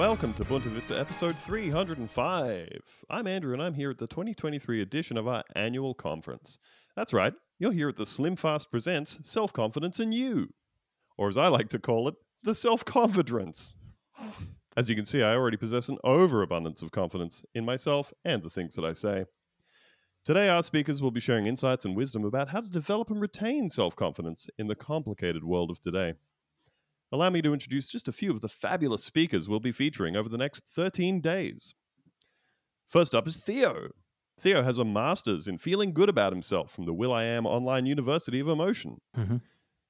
welcome to Boonta Vista episode 305. I'm Andrew and I'm here at the 2023 edition of our annual conference. That's right, you're here at the Slim Fast Presents Self Confidence in You, or as I like to call it, the Self Confidence. As you can see, I already possess an overabundance of confidence in myself and the things that I say. Today, our speakers will be sharing insights and wisdom about how to develop and retain self confidence in the complicated world of today. Allow me to introduce just a few of the fabulous speakers we'll be featuring over the next 13 days. First up is Theo. Theo has a master's in feeling good about himself from the Will I Am Online University of Emotion. Mhm.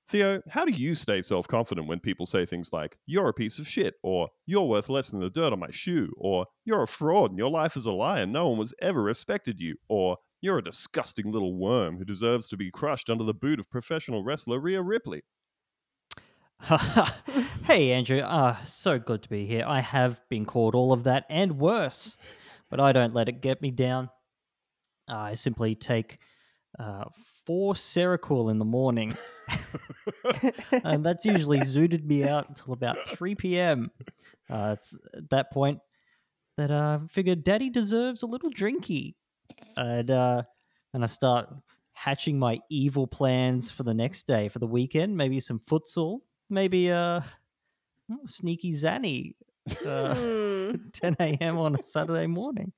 Theo, how do you stay self confident when people say things like, you're a piece of shit, or you're worth less than the dirt on my shoe, or you're a fraud and your life is a lie and no one was ever respected you, or you're a disgusting little worm who deserves to be crushed under the boot of professional wrestler Rhea Ripley? hey, Andrew. Ah, so good to be here. I have been called all of that and worse, but I don't let it get me down. I simply take uh, four Seroquel in the morning, and that's usually zooted me out until about 3 p.m. Uh, it's at that point that uh, I figured Daddy deserves a little drinky, and uh, and I start hatching my evil plans for the next day, for the weekend. Maybe some futsal, maybe uh, oh, sneaky Zanny, uh, Hmm. 10 a.m. on a Saturday morning.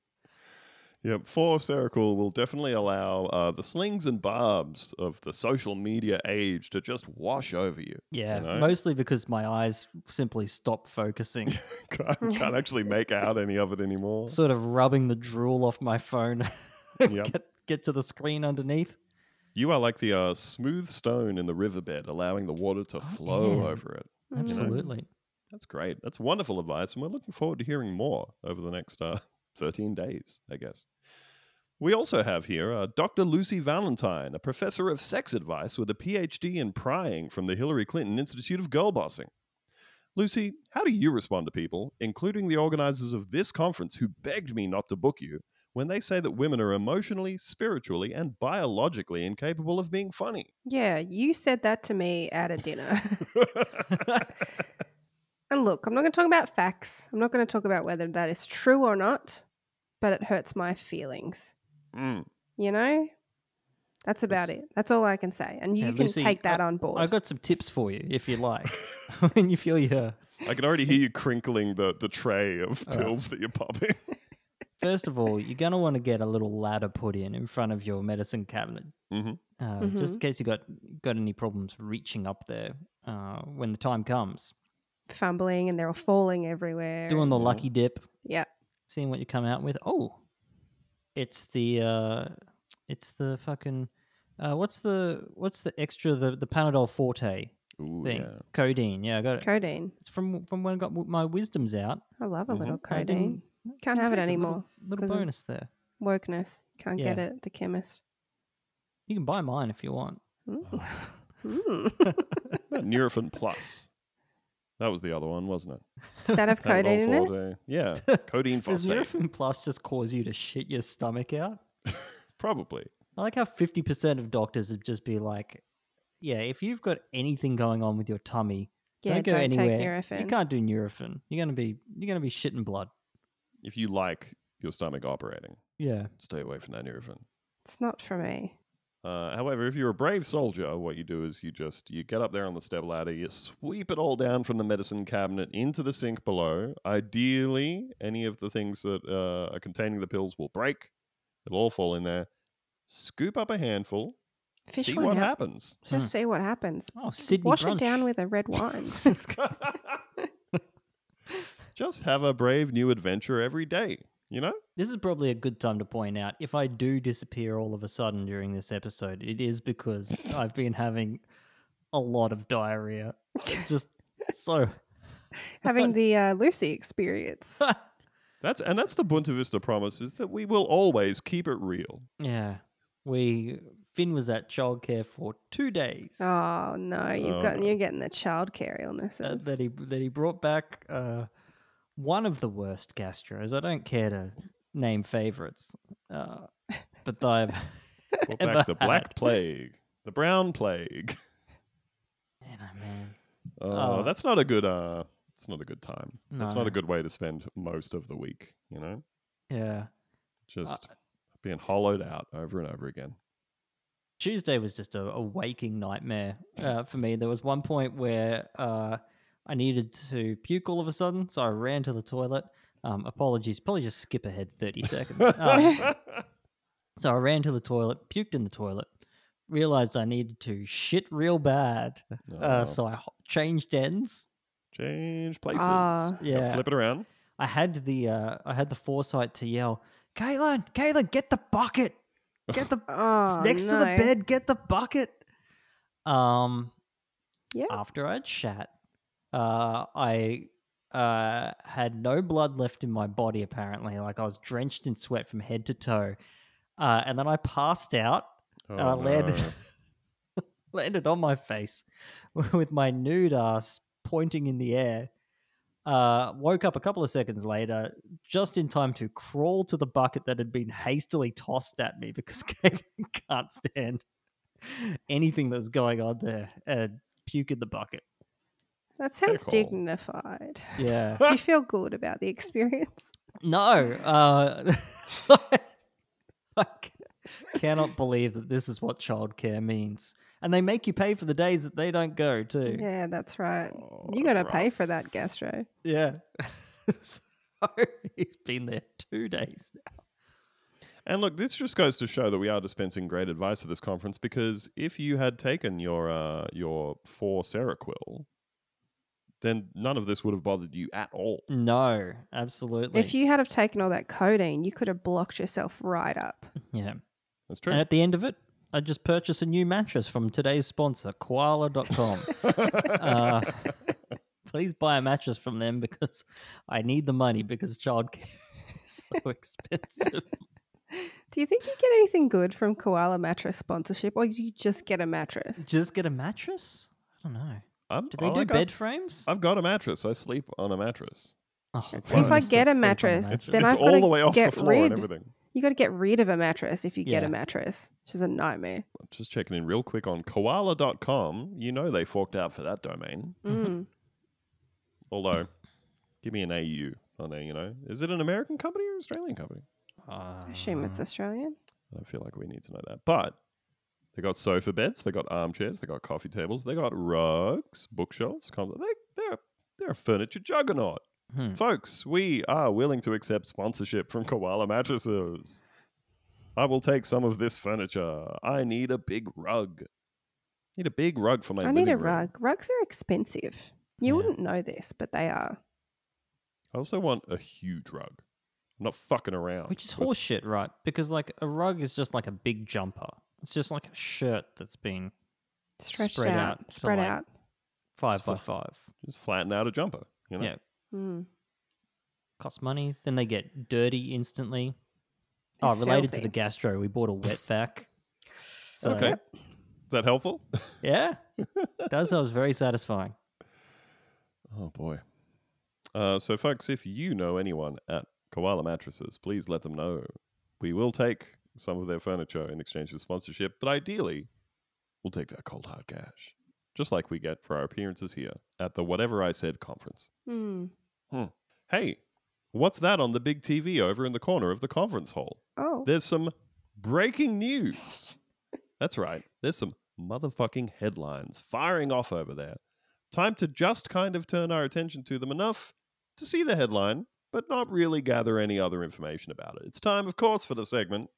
Yep, four Seroquel will definitely allow uh, the slings and barbs of the social media age to just wash over you. Yeah, know? mostly because my eyes simply stop focusing, can't, can't actually make out any of it anymore. sort of rubbing the drool off my phone. Yep. get, get to the screen underneath. You are like the uh, smooth stone in the riverbed, allowing the water to flow over it. Absolutely. That's great. That's wonderful advice, and we're looking forward to hearing more over the next uh, 13 days, I guess. We also have here uh, Dr. Lucy Valentine, a professor of sex advice with a PhD in prying from the Hillary Clinton Institute of Girl Bossing. Lucy, how do you respond to people, including the organizers of this conference who begged me not to book you, when they say that women are emotionally, spiritually, and biologically incapable of being funny? Yeah, you said that to me at a dinner. and look, I'm not going to talk about facts. I'm not going to talk about whether that is true or not, but it hurts my feelings. Mm. You know? That's about it. That's all I can say. And you Yeah, can Lucy, take that I- on board. I've got some tips for you if you like. when you feel your I can already hear you crinkling the, the tray of All right. pills that you're popping. First of all, you're gonna want to get a little ladder put in in front of your medicine cabinet, hmm uh, just in case you got got any problems reaching up there uh, when the time comes. Fumbling and they're all falling everywhere. Doing the lucky dip, yeah. seeing what you come out with. Oh, it's the uh, it's the fucking uh, what's the what's the extra the the Panadol Forte Ooh, thing? yeah. Codeine. Yeah, I got it. Codeine. It's from from when I got my wisdoms out. I love a Mhm. little I didn't- codeine. Can't have it anymore. the little- anymore Little, 'cause of- bonus there. Wokeness. Can't get it at the chemist. You can buy mine if you want. Ooh. Oh. Mm. Nurofen Plus. That was the other one, wasn't it? Did that have Panadol codeine in it? Forte. Yeah, codeine Does phosphate. Nurofen Plus just cause you to shit your stomach out? Probably. I like how fifty percent of doctors would just be like, "Yeah, if you've got anything going on with your tummy, Yeah, don't go don't take anywhere. Nurofen. You can't do Nurofen. You're gonna be you're gonna be shitting blood." If you like your stomach operating, Yeah, stay away from that Nurofen. It's not for me. Uh, however, if you're a brave soldier, what you do is you just you get up there on the step ladder, you sweep it all down from the medicine cabinet into the sink below. Ideally, any of the things that uh, are containing the pills will break. It'll all fall in there. Scoop up a handful. Fish see one what out. happens. Just see what happens. Oh, Sydney Wash brunch. it down with a red wine. Just have a brave new adventure every day. You know. This is probably a good time to point out if I do disappear all of a sudden during this episode, it is because I've been having a lot of diarrhea. Just so. Having the uh, Lucy experience. That's and that's the Boonta Vista promise is that we will always keep it real. yeah, we Finn was at childcare for two days. Oh no, you've Oh, got no. you're getting the childcare uh, illnesses. that he that he brought back uh, one of the worst gastros. I don't care to name favorites, uh, but I've ever back the black had. plague, the brown plague. Man, oh man. Oh, Oh. that's not a good uh it's not a good time. That's not a good way to spend most of the week, you know? Yeah. Just being hollowed out over and over again. Tuesday was just a, a waking nightmare uh, for me. There was one point where uh, I needed to puke all of a sudden, so I ran to the toilet. Um, apologies, probably just skip ahead 30 seconds. Um, so I ran to the toilet, puked in the toilet, realized I needed to shit real bad. Oh, Uh, so I ho- changed ends. change places. Ah. Gotta Yeah. Flip it around. I had the uh, I had the foresight to yell, Caitlin, Caitlin, get the bucket. Get the Oh, it's next to the bed. Get the bucket. Um, Yeah. After I'd shat, uh, I uh had no blood left in my body. Apparently, like I was drenched in sweat from head to toe. Uh, and then I passed out. Oh, and I landed no. landed on my face with my nude ass pointing in the air. Uh, woke up a couple of seconds later, just in time to crawl to the bucket that had been hastily tossed at me because can't stand anything that was going on there and puke in the bucket. That sounds call. dignified. Yeah. Do you feel good about the experience? no. Uh, I cannot believe that this is what childcare means. And they make you pay for the days that they don't go, too. Yeah, that's right. Oh, you that's got to pay for that gastro. Yeah. so he's been there two days now. And look, this just goes to show that we are dispensing great advice at this conference because if you had taken your uh, your four Seroquel, then none of this would have bothered you at all. No, absolutely. If you had have taken all that codeine, you could have blocked yourself right up. yeah. That's true. And at the end of it, I just purchased a new mattress from today's sponsor, koala.com. uh, please buy a mattress from them because I need the money because childcare is so expensive. Do you think you get anything good from Koala mattress sponsorship, or do you just get a mattress? just get a mattress? I don't know. I'm, Do they I do like- bed frames? I've, I've got a mattress. I sleep on a mattress. Oh, It's if I get a Sleep on mattress, It's, then it's I've all gotta the way off the get floor rid. and everything. You got to get rid of a mattress if you get a mattress, which is a nightmare. Just checking in real quick on koala.com. You know they forked out for that domain. Mm. Although, give me an AU on there, you know. Is it an American company or Australian company? I assume it's Uh, Australian. I don't feel like we need to know that. But they got sofa beds, they got armchairs, they got coffee tables, they got rugs, bookshelves. com- They, they're, they're a furniture juggernaut. Hmm. Folks, we are willing to accept sponsorship from Koala Mattresses. I will take some of this furniture. I need a big rug. Need a big rug for my I need a living room. rug. Rugs are expensive. You Yeah. wouldn't know this, but they are. I also want a huge rug. I'm not fucking around. Which is horseshit, right? Because like a rug is just like a big jumper. It's just like a shirt that's been Stretched Spread out. out Spread like, out. five It's by fu- five. Just flatten out a jumper. You know? Yeah. Mm. Costs money. Then they get dirty instantly. Oh, They're related to the gastro, we bought a wet vac. So, Okay. Is that helpful? Yeah. Does sound very satisfying. Oh boy. Uh, so, folks, if you know anyone at Koala Mattresses, please let them know. We will take some of their furniture in exchange for sponsorship, but ideally, we'll take that cold hard cash, just like we get for our appearances here at the Whatever I Said conference. Mm. Hey, what's that on the big TV over in the corner of the conference hall? Oh. There's some breaking news. That's right. There's some motherfucking headlines firing off over there. Time to just kind of turn our attention to them enough to see the headline, but not really gather any other information about it. It's time, of course, for the segment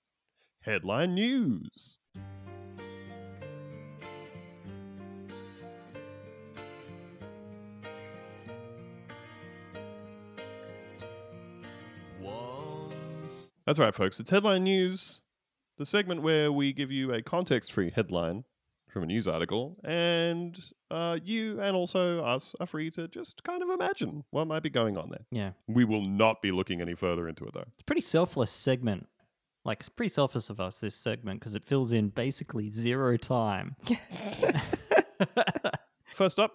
Headline News. That's right, folks. It's Headline News, the segment where we give you a context free headline from a news article, and uh, you and also us are free to just kind of imagine what might be going on there. Yeah. We will not be looking any further into it, though. It's a pretty selfless segment. Like, it's pretty selfless of us, this segment, because it fills in basically zero time. First up,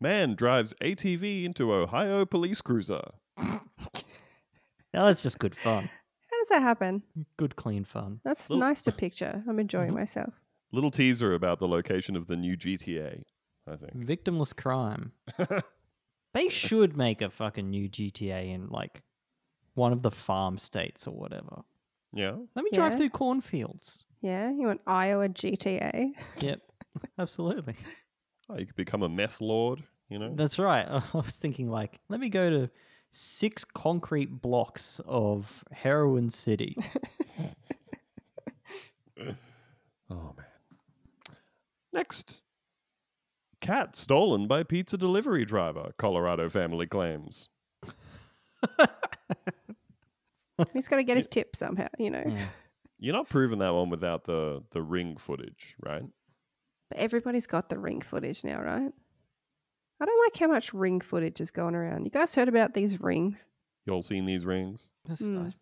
man drives ATV into Ohio police cruiser. Now, that's just good fun. How does that happen? Good, clean fun. That's Little- nice to picture. I'm enjoying Mhm. myself. Little teaser about the location of the new GTA, I think. Victimless crime. They should make a fucking new GTA in like one of the farm states or whatever. Yeah. Let me drive Yeah. through cornfields. Yeah, you want Iowa GTA? Yep, absolutely. Oh, you could become a meth lord, you know? That's right. I was thinking like, let me go to six concrete blocks of heroin city. Oh, man. Next. Cat stolen by pizza delivery driver, Colorado family claims. He's got to get his tip somehow, you know. Yeah. You're not proving that one without the, the ring footage, right? But everybody's got the ring footage now, right? I don't like how much ring footage is going around. You guys heard about these rings? You all seen these rings? Mm. I,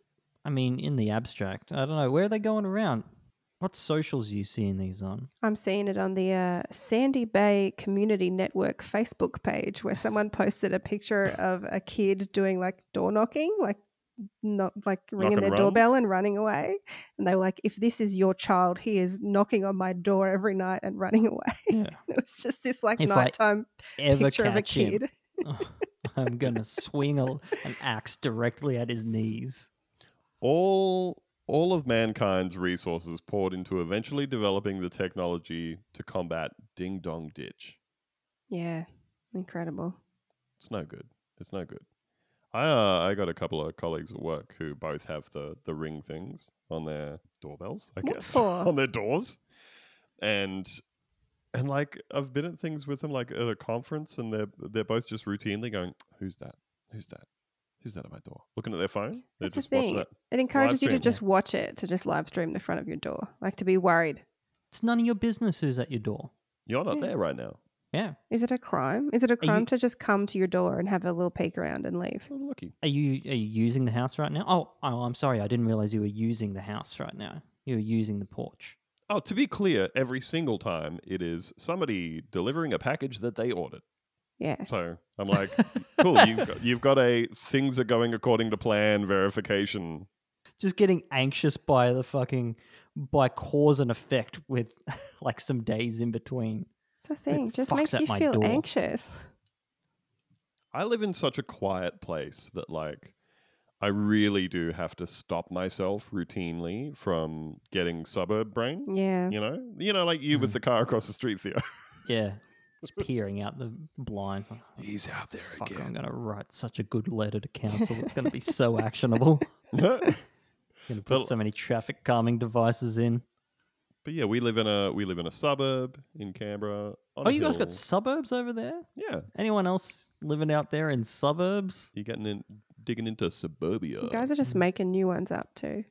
I mean, in the abstract, I don't know where are they going around. What socials are you seeing these on? I'm seeing it on the uh, Sandy Bay Community Network Facebook page where someone posted a picture of a kid doing like door knocking, like not like ringing and their doorbell and running away. And they were like, if this is your child, he is knocking on my door every night and running away. Yeah. it was just this like If nighttime Ever picture of a catch him, kid. Oh, I'm gonna swing a, an axe directly at his knees. All all of mankind's resources poured into eventually developing the technology to combat ding dong ditch. Yeah, incredible. It's no good. It's no good. I uh, I got a couple of colleagues at work who both have the the ring things on their doorbells, I guess, on their doors, and and like I've been at things with them, like at a conference, and they're they're both just routinely going, "Who's that? Who's that? Who's that at my door?" Looking at their phone, they're That's the just watching thing. it. It encourages you to just watch it, to just live stream the front of your door, like to be worried. It's none of your business who's at your door. You're not Yeah. there right now. Yeah. Is it a crime? Is it a you- crime to just come to your door and have a little peek around and leave? Lucky. Are you are you using the house right now? Oh, oh, I'm sorry. I didn't realize you were using the house right now. You were using the porch. Oh, to be clear, every single time it is somebody delivering a package that they ordered. Yeah. So I'm like, cool, you've got, you've got a things are going according to plan verification. Just getting anxious by the fucking by cause and effect with like some days in between. It's a thing. Just makes you feel door. anxious. I live in such a quiet place that like I really do have to stop myself routinely from getting suburb brain. Yeah. You know, you know, like you with Mm. the car across the street, Theo. Yeah. Just peering out the blinds. like, He's out there Fuck, I'm gonna write such a good letter to council. It's gonna be so actionable. but Gonna put But- so many traffic calming devices in. But yeah, we live in a we live in a suburb in Canberra. On Oh, a you guys hill. got suburbs over there? yeah. Anyone else living out there in suburbs? You're getting in, digging into suburbia. You guys are just making new ones up too.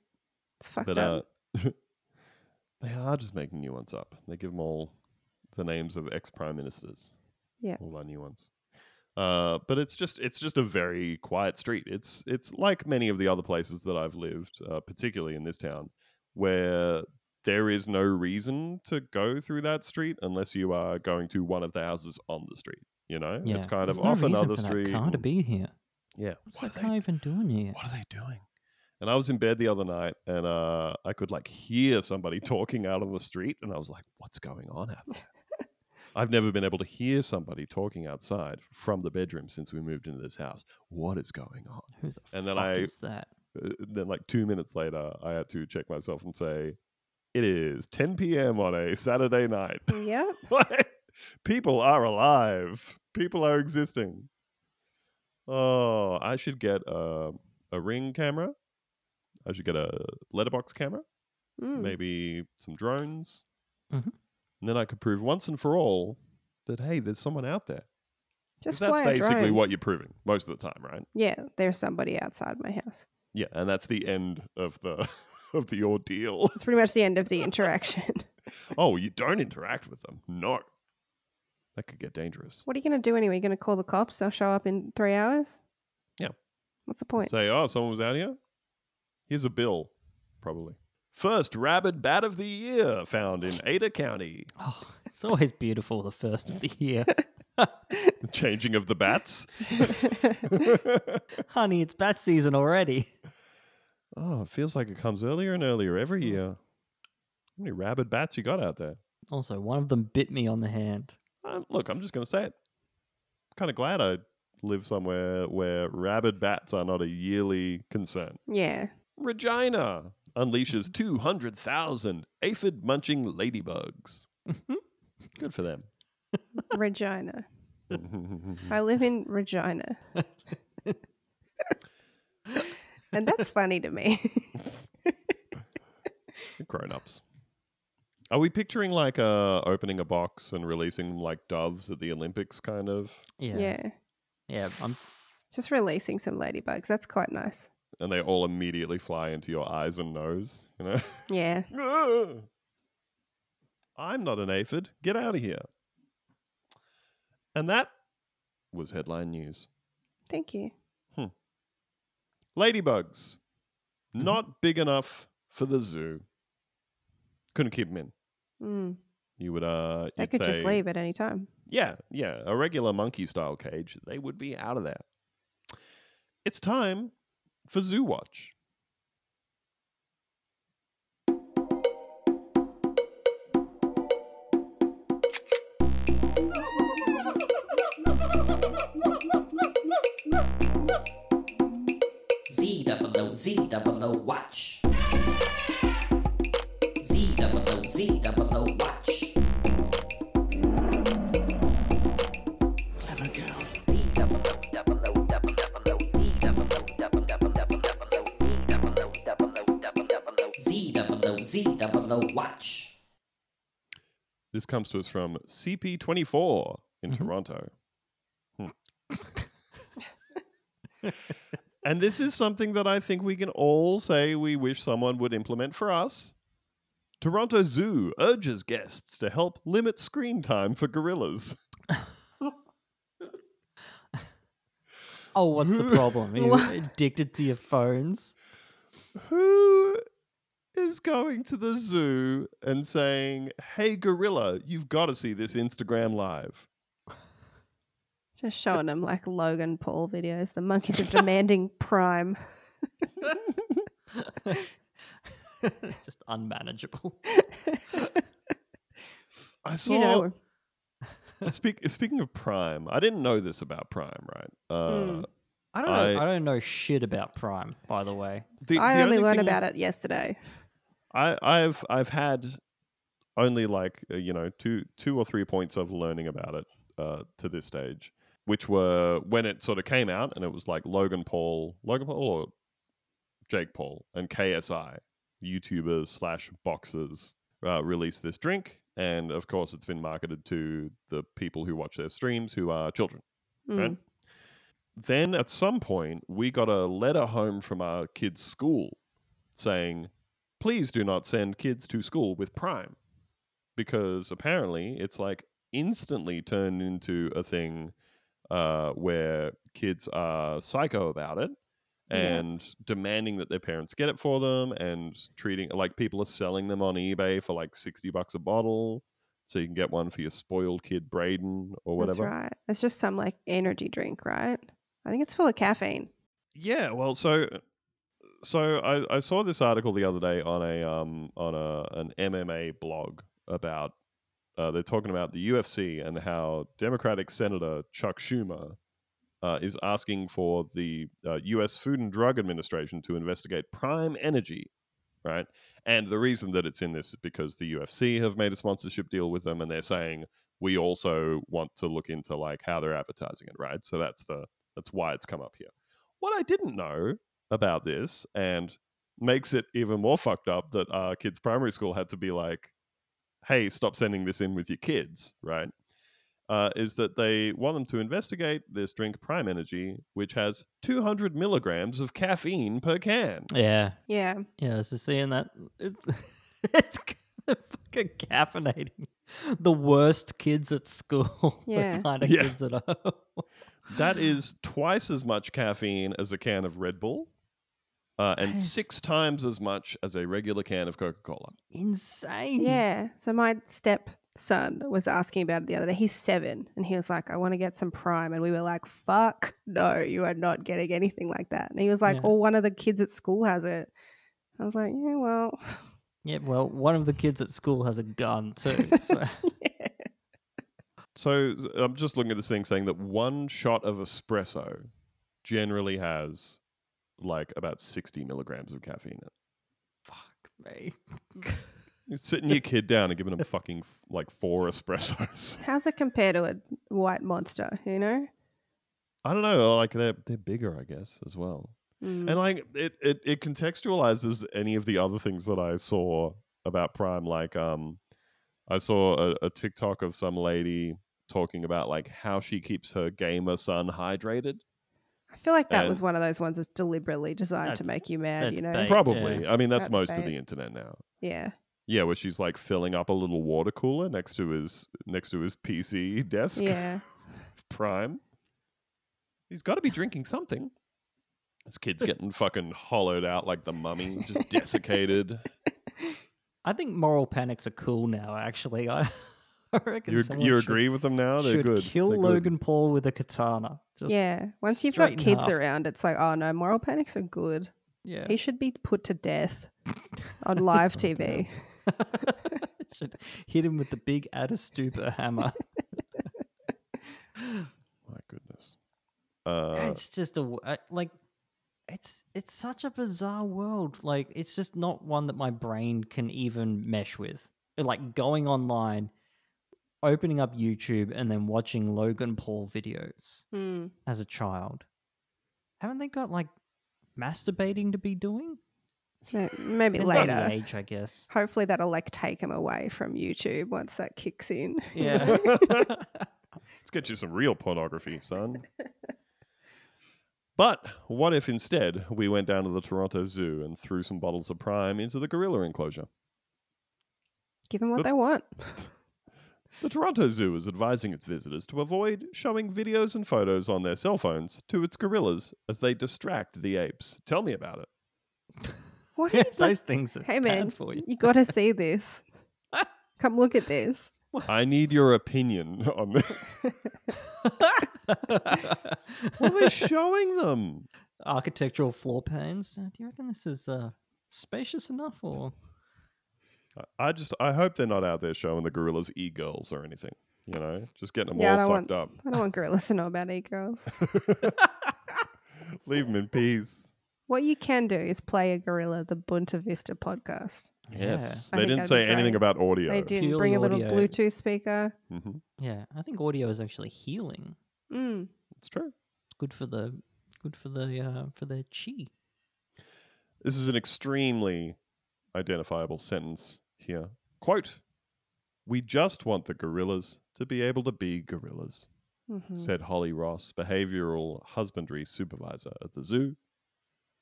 It's fucked but up. uh, they are just making new ones up. They give them all the names of ex prime ministers. Yeah. all our new ones. Uh, but it's just it's just a very quiet street. It's it's like many of the other places that I've lived, uh, particularly in this town, where there is no reason to go through that street unless you are going to one of the houses on the street. You know, Yeah. it's kind There's of no off another for street. That car to be here. yeah, What's what that are, they, even doing here? what are they doing? And I was in bed the other night, and uh, I could like hear somebody talking out on the street, and I was like, "What's going on out there?" I've never been able to hear somebody talking outside from the bedroom since we moved into this house. What is going on? Who the And then fuck I- is that? Uh, then, like two minutes later, I had to check myself and say, "It is 10 p.m. on a Saturday night. Yep. People are alive. People are existing." Oh, I should get a, a ring camera. I should get a letterbox camera. Mm. maybe some drones. Mhm. And then I could prove once and for all that, hey, there's someone out there. Just that's fly a basically drone. what you're proving most of the time, right? Yeah, there's somebody outside my house. Yeah, and that's the end of the of the ordeal. It's pretty much the end of the interaction. oh, you don't interact with them. No. That could get dangerous. what are you going to do anyway? You're going to call the cops? They'll show up in three hours? Yeah. What's the point? Say, oh, someone was out here? Here's a bill, probably. First rabid bat of the year found in Ada County. Oh, it's always beautiful the first of the year. The changing of the bats. Honey, it's bat season already. Oh, it feels like it comes earlier and earlier every year. How many rabid bats you got out there? Also, one of them bit me on the hand. Um, look, I'm just going to say it. kind of glad I live somewhere where rabid bats are not a yearly concern. Yeah. Regina unleashes 200,000 aphid munching ladybugs. Good for them. Regina. I live in Regina. And that's funny to me. Grown ups. Are we picturing like uh, opening a box and releasing like doves at the Olympics, kind of? Yeah. yeah. Yeah. I'm, Just releasing some ladybugs. That's quite nice. And they all immediately fly into your eyes and nose, you know? Yeah. Ugh. I'm not an aphid. Get out of here. And that was headline news. Thank you. Ladybugs, Mhm. not big enough for the zoo. Couldn't keep them in. Mm. You would, uh, They you'd could just leave at any time. Yeah, yeah, a regular monkey style cage, they would be out of there. It's time for Zoo Watch. Z double O Z double O watch. Z double O Z double O watch. Clever girl. Z double O double O double double O Z double O double double double double O Z double O double O double double O Z double O Z double O watch. This comes to us from CP24 in Mhm. Toronto. Hmm. and this is something that I think we can all say we wish someone would implement for us. Toronto Zoo urges guests to help limit screen time for gorillas. oh, what's the problem? Are you What? addicted to your phones? Who is going to the zoo and saying, "Hey gorilla, you've got to see this Instagram live"? Just showing them like Logan Paul videos. The monkeys are demanding prime. Just unmanageable. I saw You know, Speak, speaking of Prime, I didn't know this about Prime, right? Uh, Hmm. I don't know. I- I, don't know shit about Prime, by the way. the, I the only learned about it yesterday. I, I've I've had only like uh, you know two two or three points of learning about it uh, to this stage, which were when it sort of came out, and it was like Logan Paul, Logan Paul or Jake Paul and KSI, YouTubers slash boxers, uh, released this drink, and of course it's been marketed to the people who watch their streams who are children. Right? Mm. Then at some point, we got a letter home from our kids' school saying, please do not send kids to school with Prime. Because apparently it's like instantly turned into a thing uh, where kids are psycho about it Yeah. and demanding that their parents get it for them and treating like people are selling them on eBay for like 60 bucks a bottle. So you can get one for your spoiled kid Braden or whatever. That's right. It's just some like energy drink, right? I think it's full of caffeine. Yeah, well, so so I, I saw this article the other day on a um on a an MMA blog about uh, they're talking about the UFC and how Democratic Senator Chuck Schumer uh, is asking for the uh, U.S. Food and Drug Administration to investigate Prime Energy, right? And the reason that it's in this is because the UFC have made a sponsorship deal with them, and they're saying we also want to look into like how they're advertising it, right? So that's the that's why it's come up here. What I didn't know about this and makes it even more fucked up that our kids' primary school had to be like, hey, stop sending this in with your kids, right? Uh, is that they want them to investigate this drink Prime Energy, which has 200 milligrams of caffeine per can. Yeah. Yeah. Yeah, I was just seeing that. It's, it's kind of fucking caffeinating. The worst kids at school. Yeah. The kind of Yeah. kids at home. That is twice as much caffeine as a can of Red Bull, uh, and That is- six times as much as a regular can of Coca Cola. Insane. Yeah. So my stepson was asking about it the other day. He's seven and he was like, I want to get some prime. And we were like, fuck, no, you are not getting anything like that. And he was like, Yeah. oh, one of the kids at school has it. I was like, yeah, well, Yeah, well, one of the kids at school has a gun too. So yeah. So s- I'm just looking at this thing saying that one shot of espresso generally has like about 60 milligrams of caffeine in it. Fuck me. You're sitting your kid down and giving him fucking f- like four espressos. How's it compare to a white monster? You know. I don't know. Like they're they're bigger, I guess, as well. Mm. And like it, it it contextualizes any of the other things that I saw about Prime. Like um, I saw a, a TikTok of some lady talking about like how she keeps her gamer son hydrated. I feel like that and- was one of those ones that's deliberately designed to That's- make you mad. that's You know. bait. Probably. I mean, that's, That's most of bait. the internet now. Yeah. Yeah, where she's like filling up a little water cooler next to his next to his PC desk. Yeah. Prime. He's got to be drinking something. This kid's getting fucking hollowed out like the mummy, just desiccated. I think moral panics are cool now. Actually, I, I reckon You, someone you should- agree with them now? They're should good. kill They're good. Logan Paul with a katana. Just, yeah. Once you've got kids half. around, it's like, oh no, moral panics are good. yeah. He should be put to death on live TV. should hit him with the big Adistuba hammer. My goodness. Uh, it's just a w- uh, like it's it's such a bizarre world like it's just not one that my brain can even mesh with like going online opening up youtube and then watching logan paul videos Hmm. as a child haven't they got like masturbating to be doing Maybe Depends on later. age i guess Hopefully that'll like take him away from YouTube once that kicks in. yeah Let's get you some real pornography, son. But what if instead we went down to the Toronto Zoo and threw some bottles of Prime into the gorilla enclosure? Give them what But- they want. The Toronto Zoo is advising its visitors to avoid showing videos and photos on their cell phones to its gorillas as they distract the apes. Tell me about it. What are you, like, those things are hey bad man, for you you got to see this. Come look at this. I need your opinion on this. what are they showing them? architectural floor plans do you reckon this is uh spacious enough or I- I just I hope they're not out there showing the gorillas e girls or anything. You know, just getting them Yeah, I all don't fucked up. I don't want gorillas to know about e-girls. Leave them in peace. What you can do is play a gorilla the Boonta Vista podcast. Yes, I they didn't say anything about audio. They didn't Purely bring a little audio. Bluetooth speaker. hmm yeah i think audio is actually healing Mm. It's true. It's good for the good for the uh for the chi This is an extremely identifiable sentence here. Quote: "We just want the gorillas to be able to be gorillas," Mhm. said Holly Ross, behavioral husbandry supervisor at the zoo,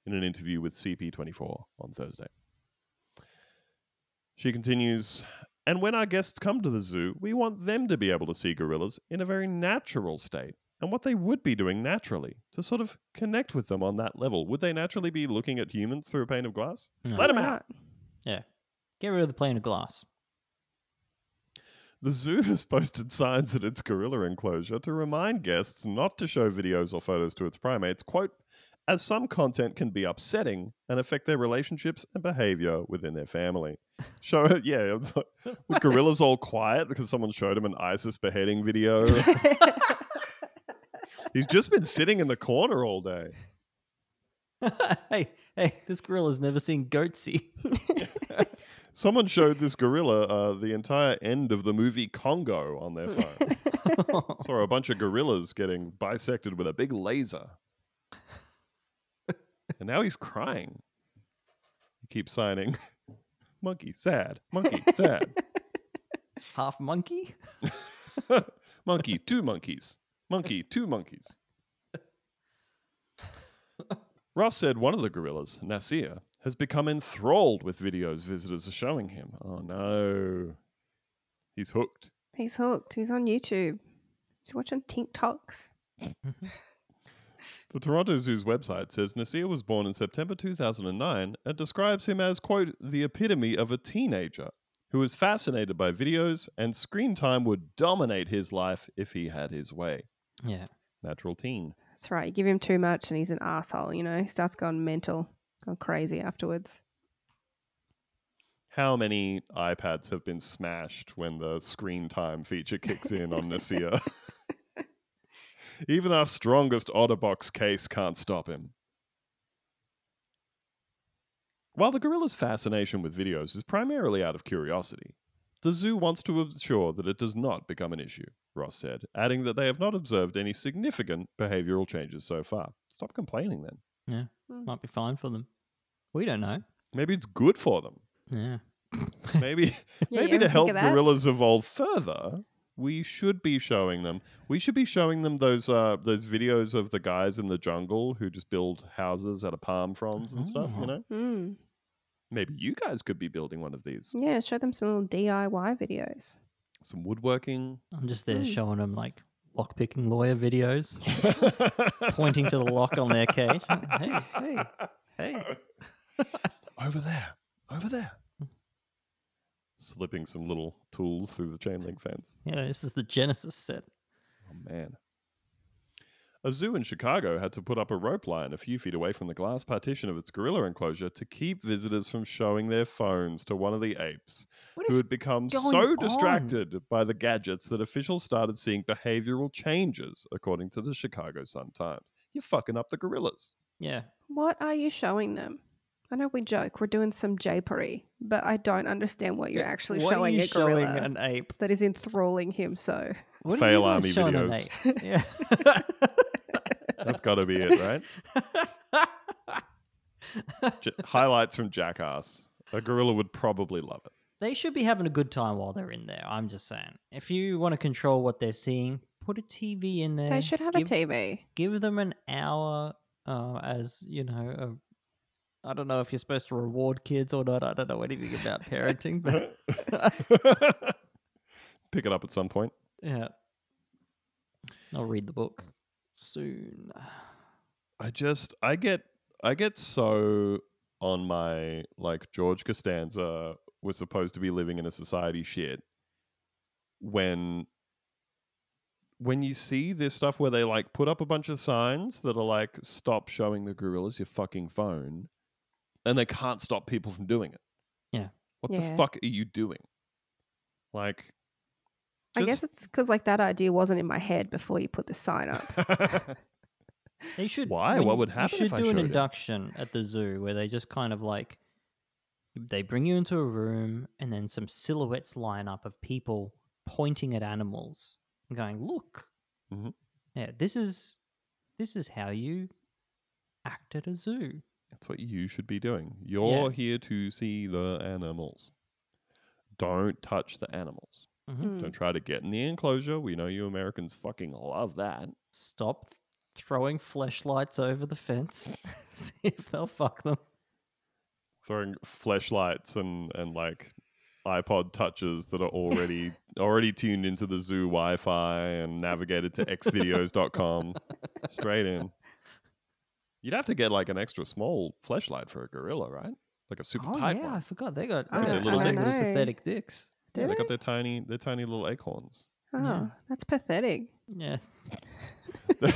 in an interview with CP24 on Thursday. She continues, and when our guests come to the zoo, we want them to be able to see gorillas in a very natural state and what they would be doing naturally to sort of connect with them on that level. Would they naturally be looking at humans through a pane of glass? No. Let them Why out. Yeah get rid of the plane of glass The zoo has posted signs at its gorilla enclosure to remind guests not to show videos or photos to its primates, quote, as some content can be upsetting and affect their relationships and behavior within their family. Show uh, it, yeah. It's like, were gorillas all quiet because someone showed him an ISIS beheading video? He's just been sitting in the corner all day. hey hey this gorilla's never seen goatse Someone showed this gorilla uh, the entire end of the movie Congo on their phone. Saw a bunch of gorillas getting bisected with a big laser. and now he's crying. He keeps signing monkey, sad, monkey, sad, half monkey monkey, two monkeys, monkey, two monkeys. Ross said one of the gorillas, Nasir, has become enthralled with videos visitors are showing him. Oh no. He's hooked. He's hooked. He's on YouTube. He's watching TikToks. The Toronto Zoo's website says Nasir was born in September 2009 and describes him as, quote, the epitome of a teenager who is fascinated by videos and screen time would dominate his life if he had his way. yeah Natural teen. That's right. You give him too much and he's an asshole, you know? He starts going mental, going crazy afterwards. how many iPads have been smashed when the screen time feature kicks in on Nasir. Even our strongest Otterbox case can't stop him. While the gorilla's fascination with videos is primarily out of curiosity, the zoo wants to ensure that it does not become an issue, Ross said, adding that they have not observed any significant behavioral changes so far. Stop complaining then. Yeah, Mm. might be fine for them. We don't know. Maybe it's good for them. Yeah. Maybe Yeah, maybe ever to help gorillas evolve further, we should be showing them. We should be showing them those uh, those videos of the guys in the jungle who just build houses out of palm fronds and stuff. Oh. You know, Mm. Maybe you guys could be building one of these. Yeah, show them some little DIY videos. Some woodworking. I'm just there Mm. showing them like lockpicking lawyer videos, pointing to the lock on their cage. Hey, hey, hey. over there, over there. Slipping some little tools through the chain link fence. Yeah, this is the Genesis set. Oh man. A zoo in Chicago had to put up a rope line a few feet away from the glass partition of its gorilla enclosure to keep visitors from showing their phones to one of the apes, who had become going so on? distracted by the gadgets that officials started seeing behavioral changes, according to the Chicago Sun Times. You're fucking up the gorillas. yeah? What are you showing them? I know we joke, we're doing some japery, but I don't understand what you're actually what showing are you a gorilla showing an ape? that is enthralling him so. What Fail are you army guys an videos. ape? Yeah. That's got to be it, right? J- highlights from Jackass. A gorilla would probably love it. they should be having a good time while they're in there. I'm just saying. If you want to control what they're seeing, put a TV in there. They should have give, a TV. Give them an hour uh, as, you know, a, I don't know if you're supposed to reward kids or not. I don't know anything about parenting, but Pick it up at some point. yeah. I'll read the book soon. I just I get I get so on my like George Costanza was supposed to be living in a society shit when when you see this stuff where they like put up a bunch of signs that are like stop showing the gorillas your fucking phone and they can't stop people from doing it. Yeah. What Yeah. the fuck are you doing? Like I guess it's because like that idea wasn't in my head before you put the sign up. They should. Why? when What would happen You if should I do an showed it? induction at the zoo where they just kind of like they bring you into a room and then some silhouettes line up of people pointing at animals and going, "Look, Mhm. yeah, this is this is how you act at a zoo." That's what you should be doing. You're Yeah. here to see the animals. Don't touch the animals. Mhm. Mm. Don't try to get in the enclosure. We know you Americans fucking love that. Stop throwing flashlights over the fence. See if they'll fuck them. Throwing flashlights and, and like iPod touches that are already already tuned into the zoo Wi-Fi and navigated to xvideos.com straight in. You'd have to get like an extra small flashlight for a gorilla, right? Like a super Oh tight yeah, I forgot they got I they don't- got I tiny don't little know. pathetic dicks. Yeah, Do they got their tiny their tiny little acorns. Oh, Yeah. that's pathetic. Yes.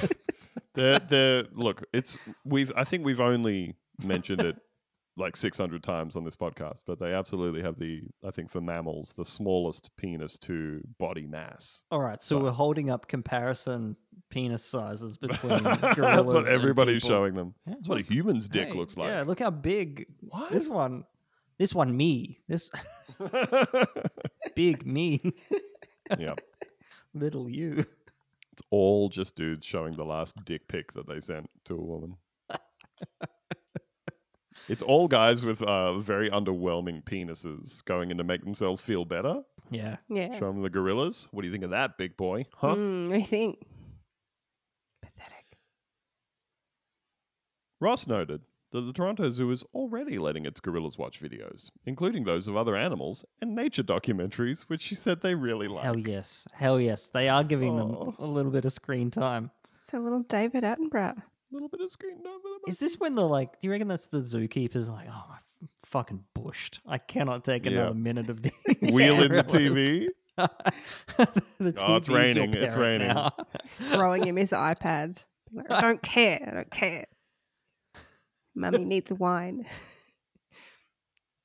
they're, they're look it's we've i think we've only mentioned it like 600 times on this podcast but they absolutely have the i think for mammals the smallest penis to body mass All right, so we're holding up comparison penis sizes between gorillas. that's what everybody's people. showing them Yeah, that's what a human's dick hey, looks like Yeah, look how big what this one. This one, me. This big me, yeah little you. it's all just dudes showing the last dick pic that they sent to a woman it's all guys with uh, very underwhelming penises going in to make themselves feel better Yeah, Yeah. Show them the gorillas. What do you think of that, big boy? Huh? Mm, what do you think? Pathetic. Ross noted that the Toronto Zoo is already letting its gorillas watch videos, including those of other animals and nature documentaries, which she said they really like. hell yes, hell yes. They are giving Oh. them a little bit of screen time. So little David Attenborough. A little bit of screen time for them. Is this when the like? Do you reckon that's the zookeepers like? Oh, I'm fucking bushed. I cannot take Yeah. another minute of these. Wheeling the gorillas." TV? the Oh, it's your raining, it's parent raining. now. Throwing him his iPad. Like, I don't care. I don't care. Mummy needs wine.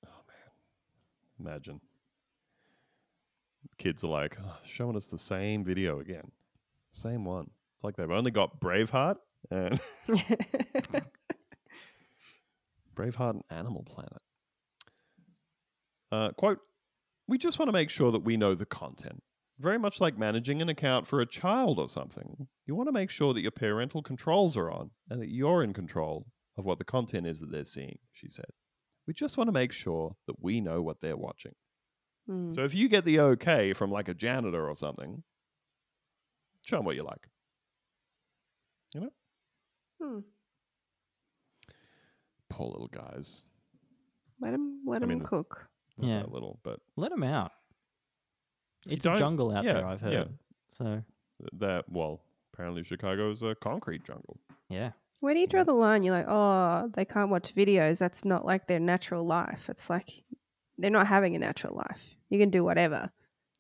Oh man, imagine. Kids are like, "Oh, showing us the same video again. Same one. It's like they've only got Braveheart and Braveheart and Animal Planet. Uh, quote, we just want to make sure that we know the content. Very much like managing an account for a child or something. You want to make sure that your parental controls are on and that you're in control of what the content is that they're seeing, she said. We just want to make sure that we know what they're watching. Mm. So if you get the okay from like a janitor or something, show them what you like. You know? Hmm. Poor little guys. Let him let I him mean, cook. Not Yeah. that little, but Let them out. It's a jungle out yeah, there, I've heard. yeah. So, that well, apparently Chicago's a concrete jungle. yeah. Where do you draw the line? You're like, oh, they can't watch videos. That's not like their natural life. It's like they're not having a natural life. You can do whatever.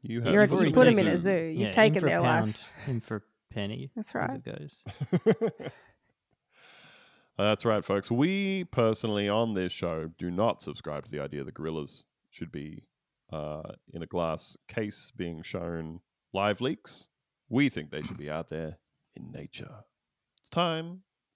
You You're You've you put them in a zoo. You've yeah, taken for a their pound, life. In for a penny. That's As right. it goes. That's right, folks. We personally on this show do not subscribe to the idea that gorillas should be uh, in a glass case being shown live leaks. We think they should be out there in nature. It's time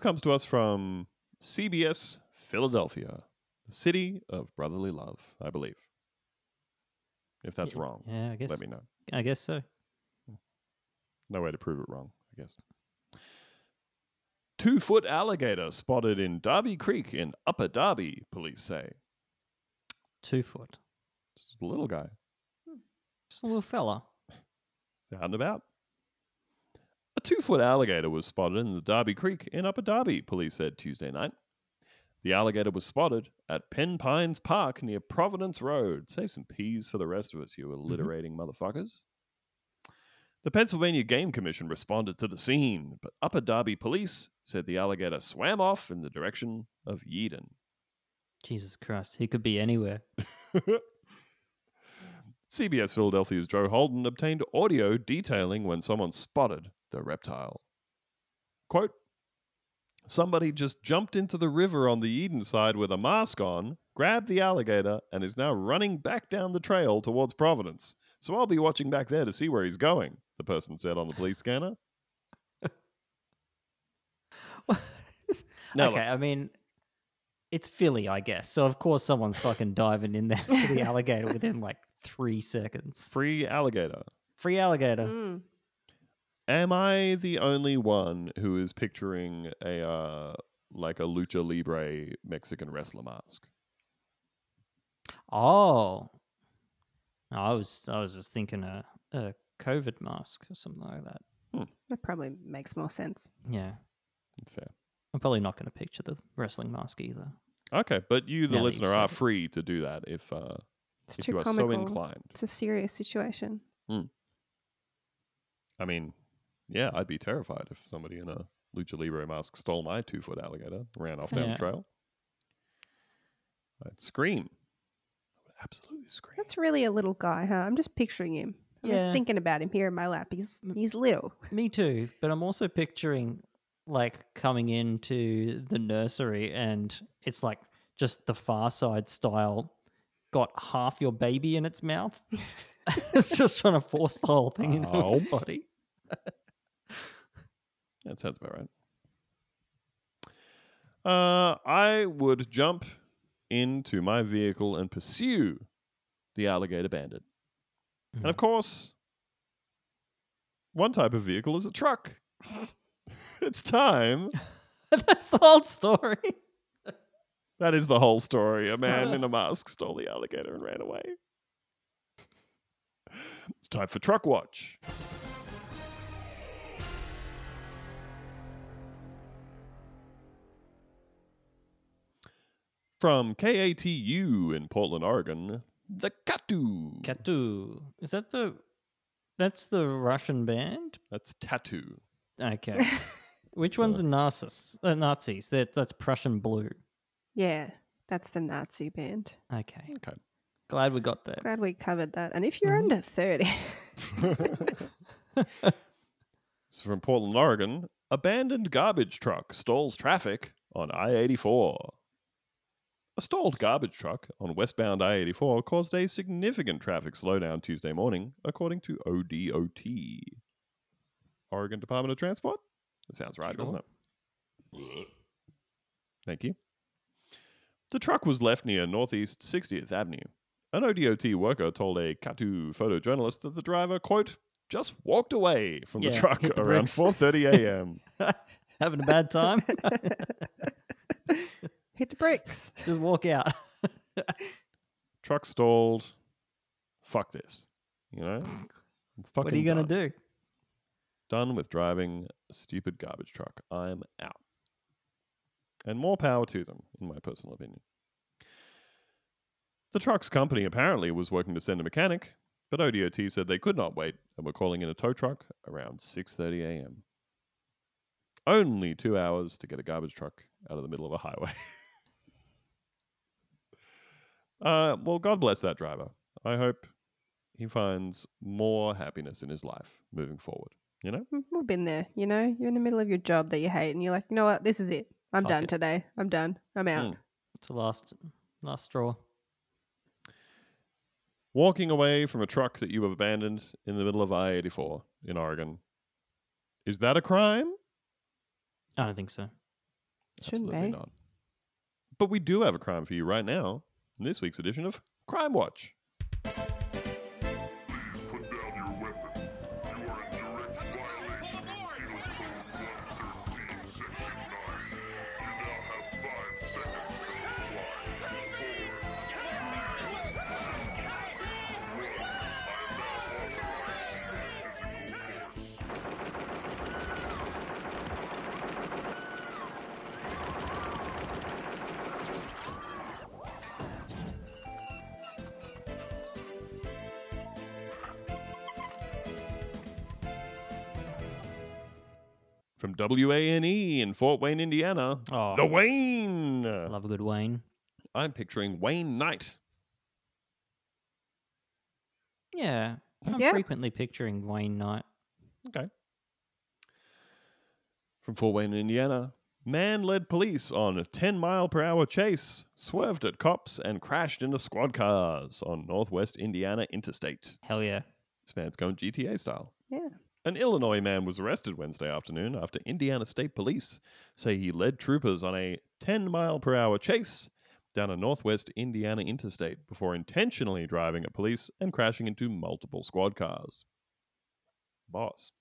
This comes to us from CBS Philadelphia, the city of brotherly love, I believe. If that's Yeah, wrong, Yeah, I guess. let me know. I guess so. No way to prove it wrong, I guess. Two foot alligator spotted in Darby Creek in Upper Darby, police say. Two foot. Just a little guy. Hmm. Just a little fella. out and about. A two foot alligator was spotted in the Darby Creek in Upper Darby, police said Tuesday night. The alligator was spotted at Penn Pines Park near Providence Road. Save some peas for the rest of us, you mm-hmm. alliterating motherfuckers. The Pennsylvania Game Commission responded to the scene, but Upper Darby police said the alligator swam off in the direction of Yeadon. Jesus Christ. He could be anywhere. CBS Philadelphia's Joe Holden obtained audio detailing when someone spotted the reptile. Quote Somebody just jumped into the river on the Yeadon side with a mask on, grabbed the alligator, and is now running back down the trail towards Providence. So I'll be watching back there to see where he's going, the person said on the police scanner. Now, okay, I mean, it's Philly, I guess. So of course someone's fucking diving in there for the alligator within like three seconds. free alligator. Free alligator. Mm. Am I the only one who is picturing a uh, like a lucha libre Mexican wrestler mask? Oh, I was I was just thinking a a COVID mask or something like that. That probably makes more sense. Yeah, That's fair. I'm probably not going to picture the wrestling mask either. Okay, but you, the Now that listener, you've are said it. free to do that if uh, It's if too you are comical. so inclined. It's a serious situation. I mean, yeah, I'd be terrified if somebody in a lucha libre mask stole my two foot alligator, ran off down Yeah. the trail. I'd scream. I would absolutely scream. That's really a little guy, huh? I'm just picturing him. I'm Yeah. just thinking about him here in my lap. He's he's little. Me too, but I'm also picturing like coming into the nursery and it's like just the Far Side style. Got half your baby in its mouth. it's just trying to force the whole thing into oh. its Oh. body. That sounds about right. Uh, I would jump into my vehicle and pursue the alligator bandit. And of course, one type of vehicle is a truck. it's time. That's the whole story. That is the whole story. A man in a mask stole the alligator and ran away. It's time for Truck Watch. From KATU in Portland, Oregon, The Katu. Katu. Is that the? That's the Russian band. That's tattoo. Okay. Which one's a Narcissus? Uh, Nazis. That that's Prussian blue. Yeah, that's the Nazi band. Okay. Okay. Glad we got that. Glad we covered that. And if you're Mhm. under 30, So from Portland, Oregon, abandoned garbage truck stalls traffic on I 84. A stalled garbage truck on westbound I 84 caused a significant traffic slowdown Tuesday morning, according to ODOT. Oregon Department of Transport? That sounds right, doesn't it? Thank you. The truck was left near Northeast 60th Avenue. An ODOT worker told a Katu photojournalist that the driver, quote, just walked away from the truck the around 4:30 a.m. Having a bad time? hit the bricks. Just walk out. truck stalled. Fuck this. You know? I'm what are you gonna do? Done with driving a stupid garbage truck. I'm out. And more power to them, in my personal opinion. The truck's company apparently was working to send a mechanic, but ODOT said they could not wait and were calling in a tow truck around 6:30 a.m. Only 2 hours to get a garbage truck out of the middle of a highway. Uh, well, God bless that driver. I hope he finds more happiness in his life moving forward. You know? Mm, We've been there, you know? You're in the middle of your job that you hate, and you're like, you know what? This is it. I'm Fuck done it. today. I'm done. I'm out. Mm. It's the last last straw. Walking away from a truck that you have abandoned in the middle of I 84 in Oregon. Is that a crime? I don't think so. Shouldn't Absolutely be. not. But we do have a crime for you right now in this week's edition of Crime Watch. From WANE in Fort Wayne, Indiana. Oh, The Wayne. love a good Wayne. I'm picturing Wayne Knight. Yeah, I'm Yeah. frequently picturing Wayne Knight. Okay. From Fort Wayne, Indiana. Man led police on a 10 mile per hour chase, swerved at cops, and crashed into squad cars on Northwest Indiana Interstate. Hell yeah. This man's going GTA style. Yeah. An Illinois man was arrested Wednesday afternoon after Indiana State Police say he led troopers on a 10 mile per hour chase down a Northwest Indiana interstate before intentionally driving at police and crashing into multiple squad cars. Boss.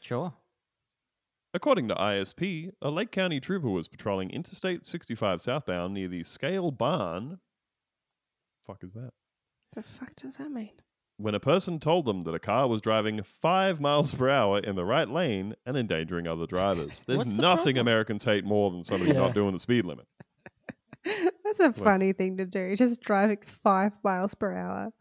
Sure. According to ISP, a Lake County trooper was patrolling Interstate 65 southbound near the Scale Barn. Fuck is that? The fuck does that mean? When a person told them that a car was driving five miles per hour in the right lane and endangering other drivers. There's What's the nothing problem? Americans hate more than somebody Yeah. not doing the speed limit. That's a funny thing to do. Just driving five miles per hour.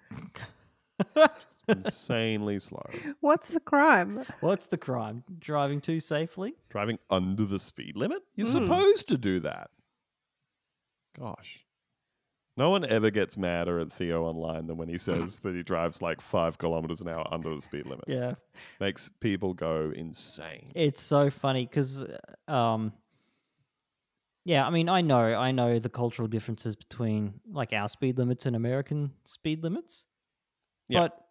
Insanely slow. What's the crime? What's the crime? Driving too safely? Driving under the speed limit? You're Mm. supposed to do that. Gosh. No one ever gets madder at Theo online than when he says that he drives like five kilometers an hour under the speed limit. Yeah. Makes people go insane. It's so funny because, um, yeah, I mean, I know, I know the cultural differences between like our speed limits and American speed limits, Yeah. but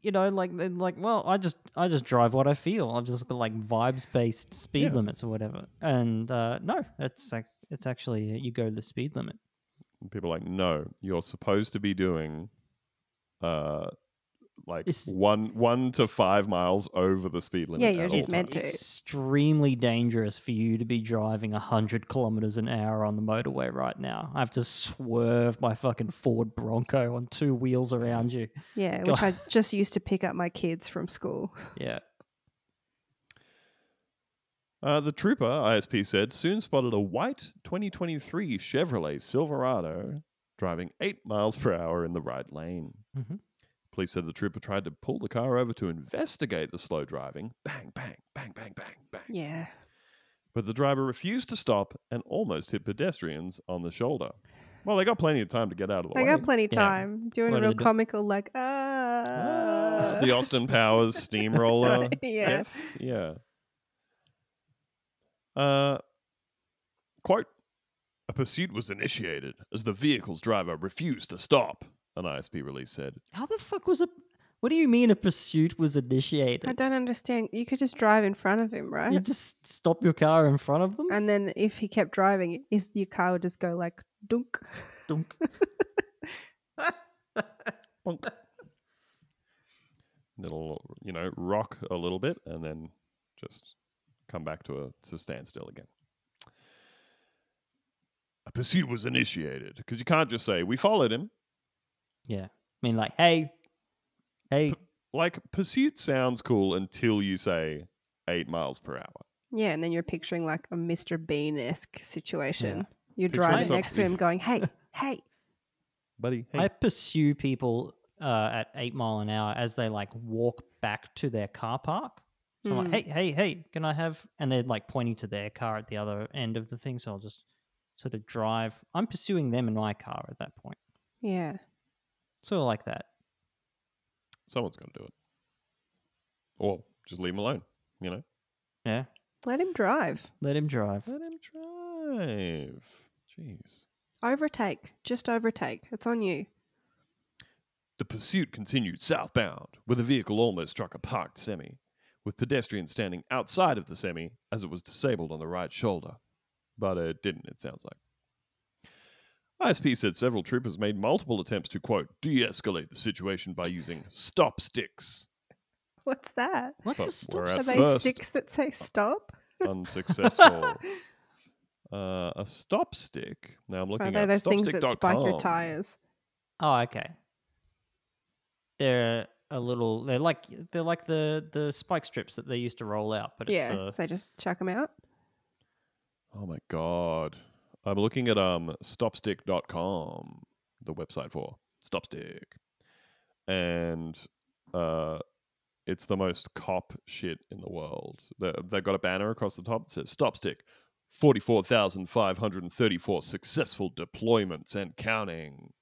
you know, like, like, well, I just, I just drive what I feel. I've just got like vibes based speed Yeah. limits or whatever. And uh, no, it's like, it's actually you go the speed limit. And people are like, no, you're supposed to be doing uh like It's- one one to five miles over the speed limit. Yeah, you're just meant to. extremely dangerous for you to be driving 100 kilometers an hour on the motorway right now. I have to swerve my fucking Ford Bronco on two wheels around you. Yeah, Go- which I just used to pick up my kids from school. Yeah. Uh, the trooper, ISP said, soon spotted a white 2023 Chevrolet Silverado driving eight miles per hour in the right lane. Mhm. Police said the trooper tried to pull the car over to investigate the slow driving. Bang, bang, bang, bang, bang, bang. Yeah. But the driver refused to stop and almost hit pedestrians on the shoulder. Well, they got plenty of time to get out of the I way. got plenty of Yeah. time. Doing What a did real it do? comical, like, ah. The Austin Powers steamroller. yeah. death. Yeah. Uh, quote, a pursuit was initiated as the vehicle's driver refused to stop, an ISP release said. How the fuck was a? What do you mean a pursuit was initiated? I don't understand. You could just drive in front of him, right? You just stop your car in front of them. and then if he kept driving, is your car would just go like dunk. Dunk. Bonk. It'll, you know, rock a little bit and then just come back to a to standstill again. A pursuit was initiated because you can't just say we followed him. Yeah. I mean, like, hey, hey, Like pursuit sounds cool until you say eight miles per hour. Yeah, and then you're picturing like a Mr. Bean esque situation. You're Picturing driving next to him, going, "Hey, hey!" buddy. Hey, I pursue people uh, at eight mile an hour as they like walk back to their car park. So I'm Mm. like, hey, hey, hey, can I have? And they're like pointing to their car at the other end of the thing. So I'll just sort of drive. I'm pursuing them in my car at that point. Yeah, Sort of like that. Someone's going to do it, or just leave him alone. You know, Yeah. let him drive. Let him drive. let him drive. Jeez. Overtake, just overtake. It's on you. The pursuit continued southbound, where the vehicle almost struck a parked semi, with pedestrians standing outside of the semi as it was disabled on the right shoulder. But it didn't, it sounds like. ISP said several troopers made multiple attempts to, quote, de escalate the situation by using stop sticks. What's that? What's But a stop? we're they sticks that say stop? unsuccessful. uh, a stop stick. Now I'm Are looking they at those things that spike your tires? Oh, okay. They're a little. They're like they're like the the spike strips that they used to roll out, but Yeah, it's uh, so they just chuck them out. Oh my god. I'm looking at um stopstick.com, the website for Stopstick. And uh it's the most cop shit in the world. They they've got a banner across the top that says Stopstick 44,534 successful deployments and counting.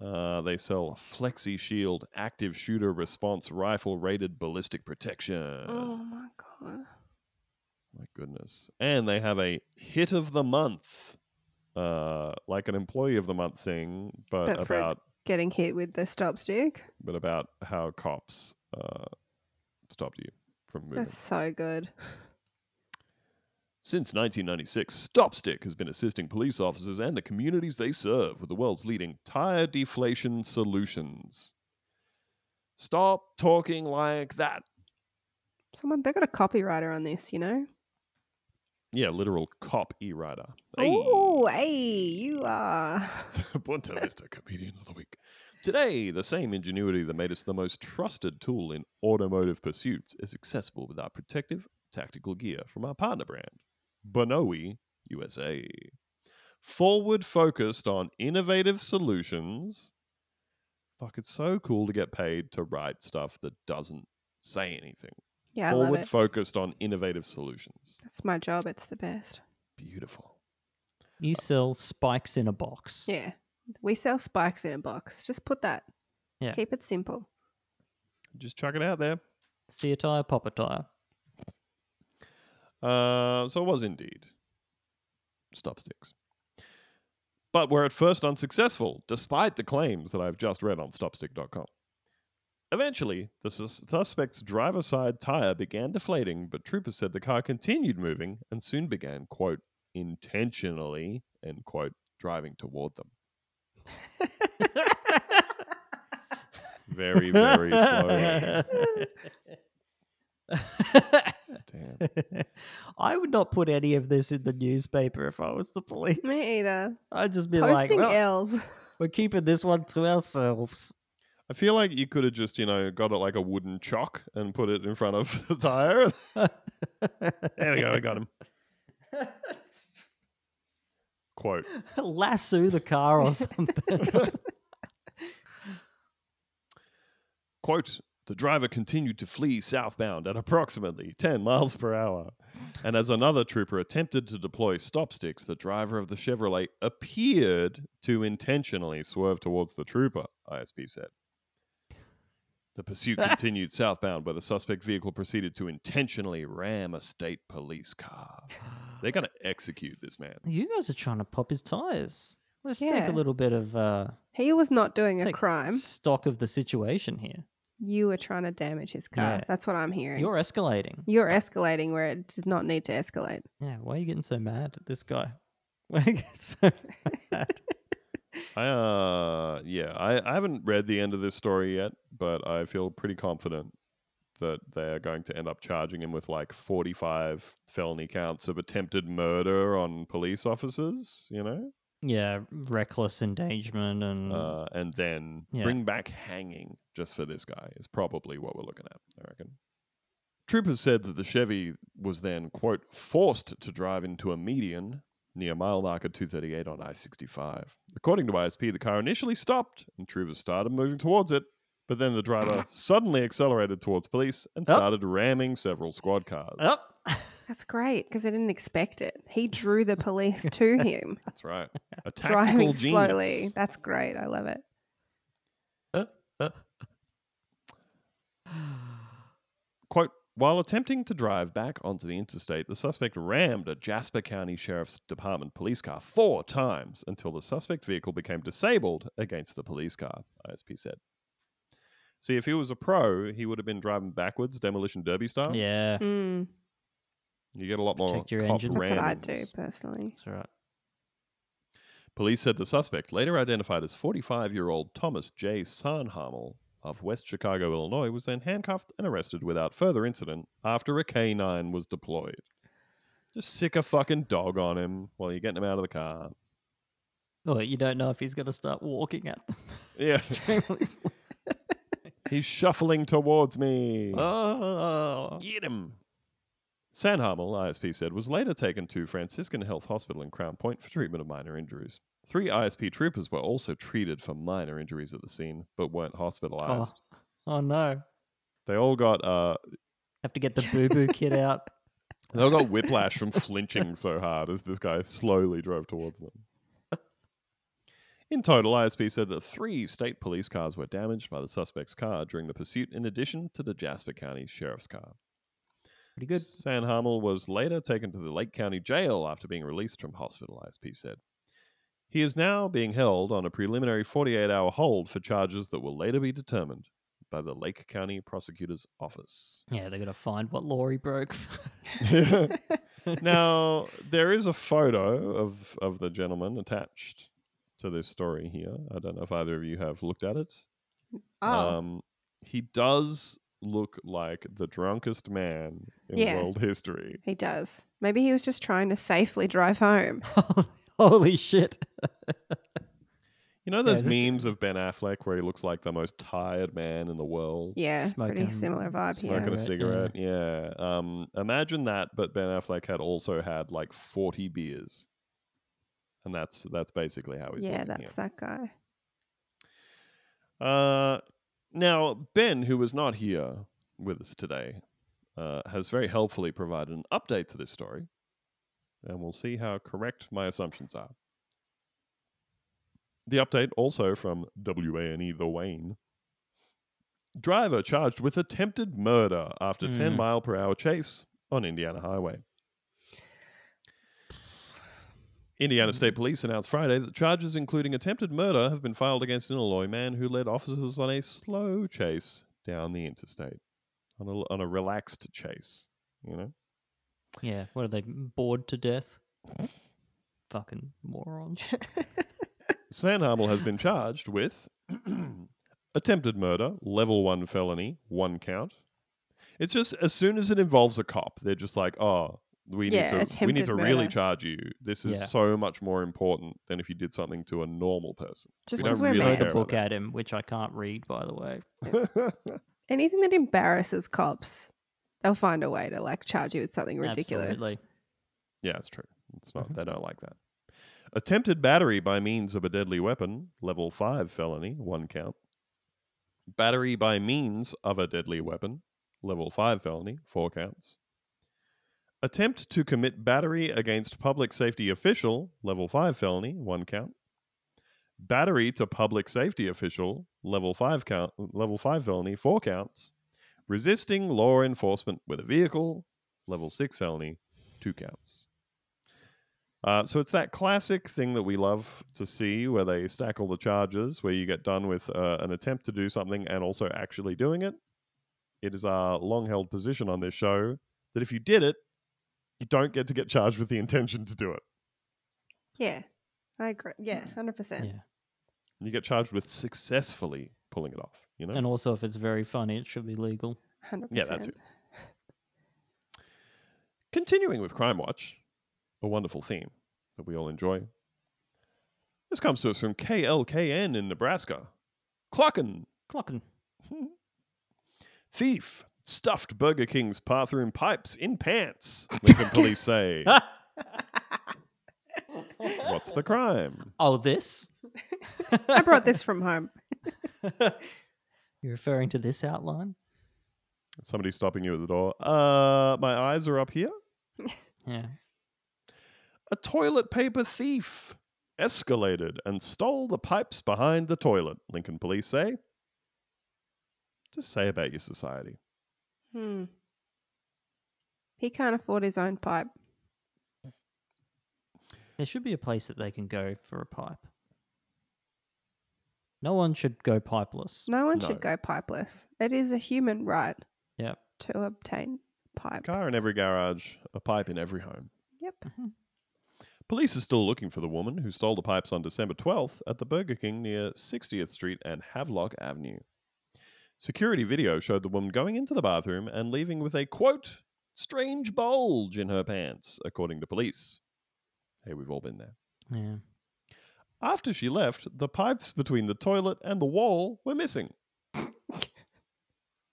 Uh, they sell Flexi Shield active shooter response rifle rated ballistic protection. Oh my god. My goodness. And they have a hit of the month, uh, like an employee of the month thing, but, But about Getting hit with the stop stick. but about how cops uh, stopped you from moving. That's so good. Since 1996, Stopstick has been assisting police officers and the communities they serve with the world's leading tire deflation solutions. Stop talking like that. Someone they got a copywriter on this, you know. Yeah, literal cop e-rider. Oh, hey, you are. the Boonta Vista Comedian of the Week. Today, the same ingenuity that made us the most trusted tool in automotive pursuits is accessible with our protective tactical gear from our partner brand, Bonowi USA. Forward focused on innovative solutions. Fuck, it's so cool to get paid to write stuff that doesn't say anything. Yeah, I love Forward it. focused on innovative solutions. That's my job. It's the best. Beautiful. You uh, sell spikes in a box. Yeah. We sell spikes in a box. Just put that. Yeah. Keep it simple. Just chuck it out there. See a tire, pop a tire. Uh, so it was indeed stop sticks. But were at first unsuccessful, despite the claims that I've just read on stopstick.com. Eventually, the sus- suspect's driver side tire began deflating, but troopers said the car continued moving and soon began, quote, intentionally, end quote, driving toward them. Very, very slowly. Damn. I would not put any of this in the newspaper if I was the police. Me either. I'd just be like, Posting well, L's. we're keeping this one to ourselves. I feel like you could have just, you know, got it like a wooden chock and put it in front of the tire. there we go, I got him. Quote Lasso the car or something. Quote, the driver continued to flee southbound at approximately 10 miles per hour. And as another trooper attempted to deploy stop sticks, the driver of the Chevrolet appeared to intentionally swerve towards the trooper, ISP said. The pursuit continued southbound, where the suspect vehicle proceeded to intentionally ram a state police car. They're going to execute this man. you guys are trying to pop his tires. Let's take a little bit of uh, He was not doing a take crime. stock of the situation here. You were trying to damage his car. Yeah. That's what I'm hearing. You're escalating. You're escalating where it does not need to escalate. Yeah, why are you getting so mad at this guy? Why are you getting so mad? I, uh, yeah, I, I haven't read the end of this story yet, but I feel pretty confident that they're going to end up charging him with like 45 felony counts of attempted murder on police officers, you know? Yeah, reckless endangerment and Uh, and then Yeah. bring back hanging just for this guy is probably what we're looking at, I reckon. Troopers said that the Chevy was then, quote, forced to drive into a median near mile marker 238 on I 65. According to ISP, the car initially stopped and troopers started moving towards it, but then the driver suddenly accelerated towards police and Oh. started ramming several squad cars. oh, That's great because I didn't expect it. He drew the police to him, That's right. A tactical driving genius. slowly. That's great. I love it. Quote, while attempting to drive back onto the interstate, the suspect rammed a Jasper County Sheriff's Department police car four times until the suspect vehicle became disabled against the police car, ISP said. See, if he was a pro, he would have been driving backwards, demolition derby style. yeah, Mm, You get a lot more Protect your cop engine. that's what I'd do rams. personally. that's right. Police said the suspect, later identified as 45 year old Thomas J. Sandhamel of West Chicago, Illinois, was then handcuffed and arrested without further incident after a K9 was deployed. Just sick a fucking dog on him while you're getting him out of the car. Oh, you don't know if he's going to start walking at them. Yes, extremely slow. he's shuffling towards me. oh, Get him. Sandhamel, ISP said, was later taken to Franciscan Health Hospital in Crown Point for treatment of minor injuries. Three ISP troopers were also treated for minor injuries at the scene, but weren't hospitalized. oh no! They all got uh, Have to get the boo boo kit out. they all got whiplash from flinching so hard as this guy slowly drove towards them. In total, ISP said that three state police cars were damaged by the suspect's car during the pursuit, in addition to the Jasper County Sheriff's car. Pretty good. Sandhamel was later taken to the Lake County Jail after being released from hospital, ISP said. He is now being held on a preliminary 48 hour hold for charges that will later be determined by the Lake County Prosecutor's Office. Yeah, they're going to find what law he broke. now, there is a photo of, of the gentleman attached to this story here. I don't know if either of you have looked at it. Oh, Um, he does look like the drunkest man in Yeah. world history. he does. Maybe he was just trying to safely drive home. Holy shit! You know those this- memes of Ben Affleck where he looks like the most tired man in the world? Yeah, Smoking- pretty similar vibe here. Smoking a Cigarette, cigarette, yeah. Um, imagine that, but Ben Affleck had also had like forty beers, and that's that's basically how he's Yeah, looking that's that guy. Uh, now Ben, who was not here with us today, uh, has very helpfully provided an update to this story, and we'll see how correct my assumptions are. The update also from WANE The Wayne. Driver charged with attempted murder after 10 Hmm. mile per hour chase on Indiana Highway. Indiana mm-hmm. State Police announced Friday that charges including attempted murder have been filed against an Illinois man who led officers on a slow chase down the interstate. On a, on a relaxed chase, you know? Yeah, what are they bored to death? Fucking morons. Sandhamel has been charged with attempted murder, level one felony, one count. It's just as soon as it involves a cop, they're just like, oh, we Yeah, need to we need attempted to really charge you. This is Yeah. so much more important than if you did something to a normal person. Just We don't because we're really Throw the book at him, which I can't read, by the way. that. Anything that embarrasses cops, they'll find a way to like charge you with something ridiculous. Absolutely. Yeah, it's true. It's not. Mm-hmm. They don't like that. Attempted battery by means of a deadly weapon, level 5 felony, one count. Battery by means of a deadly weapon, level 5 felony, four counts. Attempt to commit battery against public safety official, level 5 felony, one count. Battery to public safety official, level 5 count, level 5 felony, four counts. Resisting law enforcement with a vehicle, level 6 felony, two counts. Uh, so it's that classic thing that we love to see where they stack all the charges, where you get done with uh, an attempt to do something and also actually doing it. It is our long held position on this show that if you did it, you don't get to get charged with the intention to do it. Yeah, I agree. Yeah, hundred percent. Yeah. You get charged with successfully pulling it off, you know? And also, if it's very funny, it should be legal. 100%. Yeah, percent. that too. Continuing with Crime Watch, a wonderful theme that we all enjoy. This comes to us from KLKN in Nebraska. Clockin, Clocking. thief, stuffed Burger King's bathroom pipes in pants, Lincoln police say. What's the crime? Oh, this? I brought this from home. You're referring to this outline? Somebody stopping you at the door. Uh, my eyes are up here. Yeah. A toilet paper thief escalated and stole the pipes behind the toilet, Lincoln police say. Just say about your society. Hmm. He can't afford his own pipe. There should be a place that they can go for a pipe. No one should go pipeless. No one No. should go pipeless. It is a human right Yep. to obtain pipe. Car in every garage, a pipe in every home. Yep. Police are still looking for the woman who stole the pipes on December 12th at the Burger King near 60th Street and Havelock Avenue. Security video showed the woman going into the bathroom and leaving with a quote, strange bulge in her pants, according to police. Hey, we've all been there. Yeah. After she left, the pipes between the toilet and the wall were missing.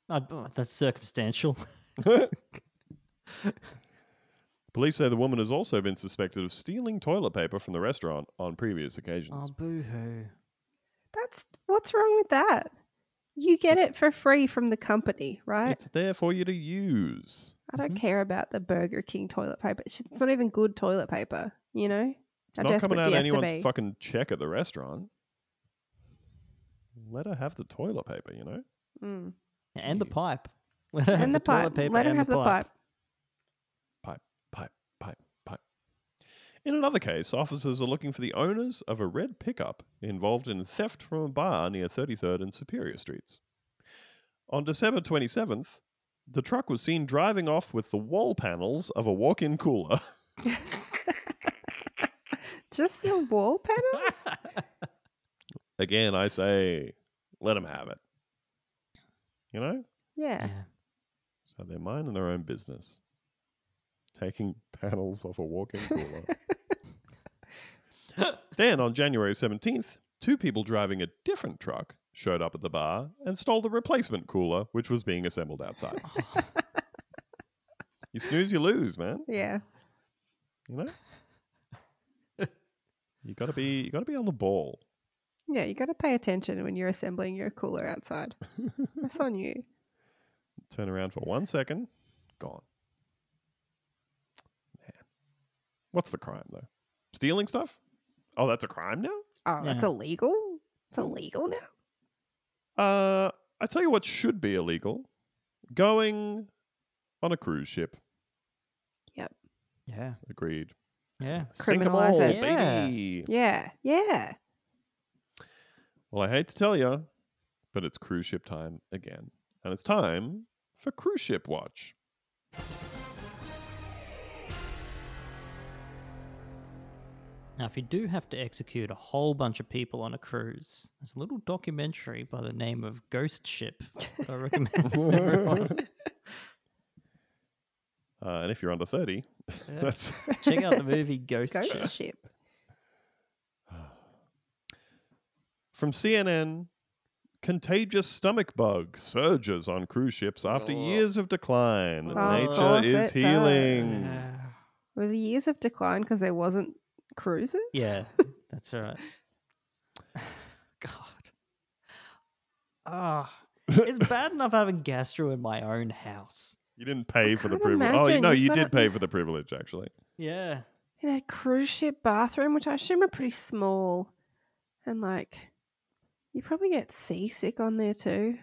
Uh, oh, that's circumstantial. Police say the woman has also been suspected of stealing toilet paper from the restaurant on previous occasions. oh, boo hoo. That's what's wrong with that? You get it for free from the company, right? It's there for you to use. I don't Mhm. care about the Burger King toilet paper. It's it's not even good toilet paper, you know? It's How not coming out of you have to anyone's fucking check at the restaurant. Let her have the toilet paper, you know? Mm. And the pipe. Let her have And the, toilet paper Let her and have the pipe. Pipe, pipe, pipe, pipe. In another case, officers are looking for the owners of a red pickup involved in theft from a bar near 33rd and Superior Streets. On December 27th, the truck was seen driving off with the wall panels of a walk in cooler. Just the wall panels? Again, I say, let them have it. You know? yeah. Yeah. So they're minding their own business. Taking panels off a walk-in cooler. then on January 17th, two people driving a different truck showed up at the bar and stole the replacement cooler, which was being assembled outside. you snooze, you lose, man. Yeah. You know? you gotta be you gotta be on the ball. Yeah, you got to pay attention when you're assembling your cooler outside. That's on you. Turn around for one second, gone. Man. What's the crime though? Stealing stuff? Oh, that's a crime now? Oh, that's Yeah. illegal? It's illegal now? Uh, I tell you what should be illegal: going on a cruise ship. Yep. Yeah. Agreed. Yeah. Sink 'em Criminalise all, it. Yeah. baby. Yeah. Yeah. Well, I hate to tell you, but it's cruise ship time again, and it's time for cruise ship watch. Now, if you do have to execute a whole bunch of people on a cruise, there's a little documentary by the name of Ghost Ship that I recommend. Uh, and if you're under thirty, that's Check out the movie Ghost, Ship. Ghost ship. from CNN. Contagious stomach bug surges on cruise ships after Oh. years of decline. Of Nature course is healing. does. Were the years of decline because there wasn't Cruises? Yeah, that's right. God. Ah, it's bad enough having gastro in my own house. You didn't pay for the can't privilege. Oh, you- imagine. no, You've you got did to- pay for the privilege, actually. Yeah. In that cruise ship bathroom, which I assume are pretty small. And like, you probably get seasick on there too.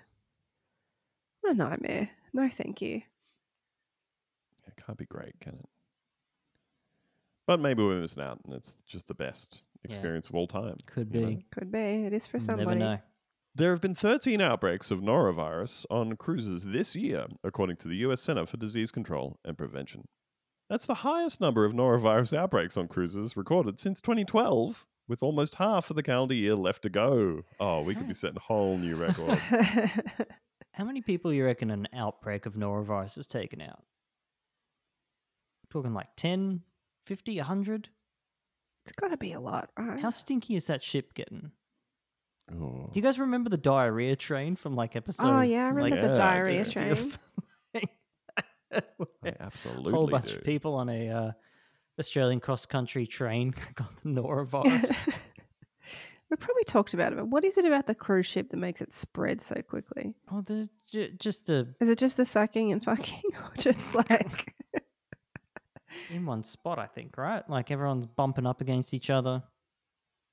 What a nightmare. No, thank you. It can't be great, can it? But maybe we're missing out, and it's just the best Yeah. experience of all time. Could you know? be. Could be. It is for Never somebody. know. There have been 13 outbreaks of norovirus on cruises this year, according to the US Center for Disease Control and Prevention. That's the highest number of norovirus outbreaks on cruises recorded since 2012, with almost half of the calendar year left to go. Oh, we could be setting a whole new records. How many people you reckon an outbreak of norovirus has taken out? Talking like 10, 50, 100? it's got to be a lot, right? How stinky is that ship getting? Oh. Do you guys remember the diarrhea train from like episode? Oh, yeah, I remember the diarrhea 60 train. something? I absolutely a whole bunch do. of people on a uh, Australian cross country train got the norovirus. we probably talked about it, but what is it about the cruise ship that makes it spread so quickly? oh, there's ju- just a Is it just the sucking and fucking, or just like in one spot, I think, right? Like everyone's bumping up against each other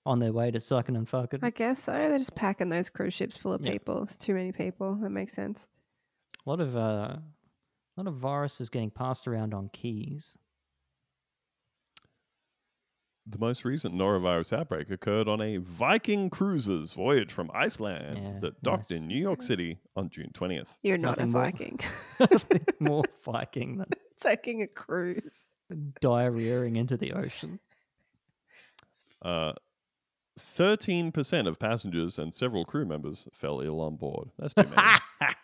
on their way to sucking and fucking. I guess so. They're just packing those cruise ships full of Yeah. people. It's too many people. That makes sense. A lot of uh, a lot of viruses getting passed around on keys. The most recent norovirus outbreak occurred on a Viking Cruises voyage from Iceland Yeah, that docked nice. in New York City on June 20th. You're not a Nothing more. Viking. More Viking than Taking a cruise. Diarrheaing into the ocean. Uh, 13% of passengers and several crew members fell ill on board. That's too many.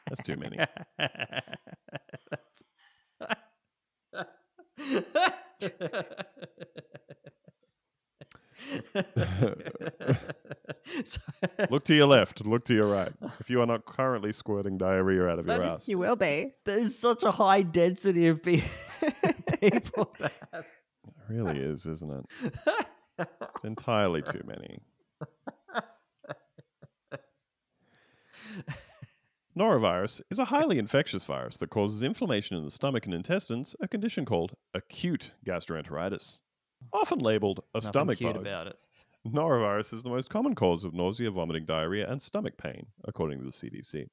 That's too many. So- Look to your left. Look to your right. If you are not currently squirting diarrhea out of That your is- ass. You will be. There's such a high density of pe- people. that have- It really is, isn't it? Entirely too many. Norovirus is a highly infectious virus that causes inflammation in the stomach and intestines, a condition called acute gastroenteritis, often labeled a Nothing stomach cute bug. about it. Norovirus is the most common cause of nausea, vomiting, diarrhea, and stomach pain, according to the CDC.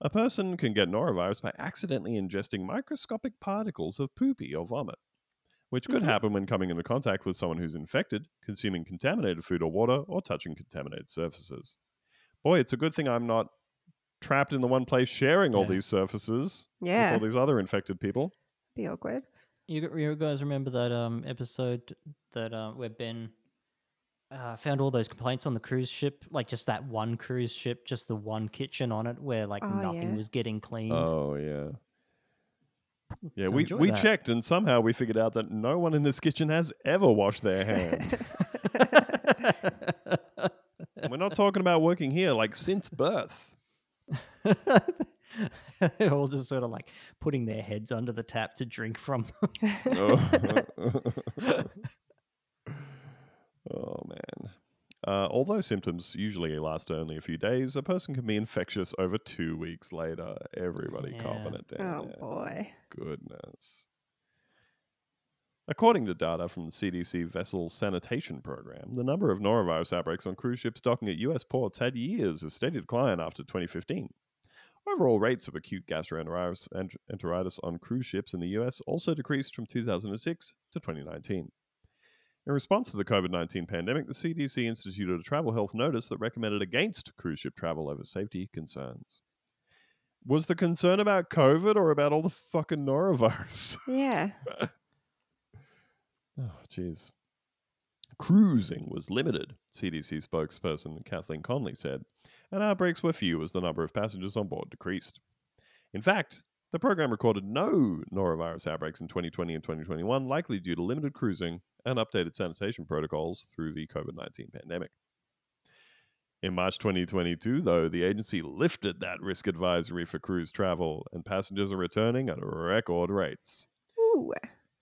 A person can get norovirus by accidentally ingesting microscopic particles of poopy or vomit, which could Mhm. happen when coming into contact with someone who's infected, consuming contaminated food or water, or touching contaminated surfaces. Boy, it's a good thing I'm not trapped in the one place sharing all Yeah. these surfaces Yeah. with all these other infected people. Be awkward. You, you guys remember that um, episode that uh, where Ben uh, found all those complaints on the cruise ship? Like just that one cruise ship, just the one kitchen on it, where like Oh, nothing yeah. was getting cleaned. Oh yeah. Yeah, So we, enjoy we that. checked and somehow we figured out that no one in this kitchen has ever washed their hands. We're not talking about working here like since birth. They're all just sort of like putting their heads under the tap to drink from. Oh, oh man. Uh, although symptoms usually last only a few days, a person can be infectious over two weeks later. Everybody Yeah. copping it down. Oh there. boy. Goodness. According to data from the CDC Vessel Sanitation Program, the number of norovirus outbreaks on cruise ships docking at US ports had years of steady decline after 2015. Overall rates of acute gastroenteritis enteritis on cruise ships in the US also decreased from 2006 to 2019. In response to the COVID 19 pandemic, the CDC instituted a travel health notice that recommended against cruise ship travel over safety concerns. Was the concern about COVID or about all the fucking norovirus? Yeah. Oh, jeez. Cruising was limited, CDC spokesperson Kathleen Conley said, and outbreaks were few as the number of passengers on board decreased. In fact, the program recorded no norovirus outbreaks in 2020 and 2021, likely due to limited cruising and updated sanitation protocols through the COVID 19 pandemic. In March 2022, though, the agency lifted that risk advisory for cruise travel, and passengers are returning at record rates. Ooh.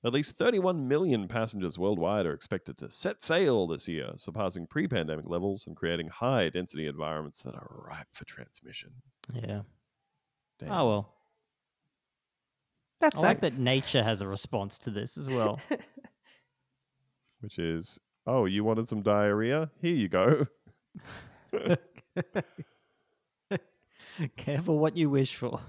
At least 31 million passengers worldwide are expected to set sail this year, surpassing pre pandemic levels and creating high density environments that are ripe for transmission. Yeah. Damn. Oh well. That I like that nature has a response to this as well. Which is, oh, you wanted some diarrhea? Here you go. Careful what you wish for.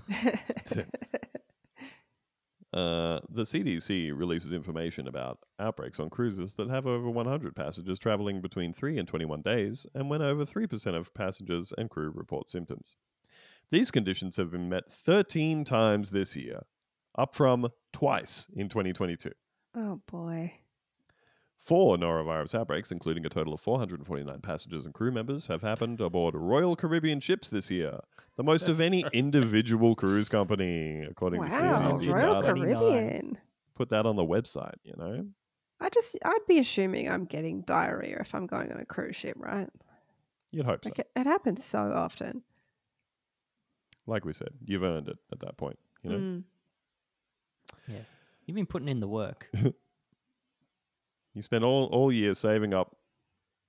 Uh, the CDC releases information about outbreaks on cruises that have over 100 passengers traveling between 3 and 21 days, and when over 3% of passengers and crew report symptoms. These conditions have been met 13 times this year, up from twice in 2022. oh boy. Four norovirus outbreaks, including a total of 449 passengers and crew members, have happened aboard Royal Caribbean ships this year, the most of any individual cruise company, according to Wow, CDC Royal data. Caribbean. Put that on the website, you know? I just, I'd be assuming I'm getting diarrhea if I'm going on a cruise ship, right? You'd hope so. Like it, it happens so often. Like we said, you've earned it at that point, you know? Mm. You've been putting in the work. You spend all, all year saving up,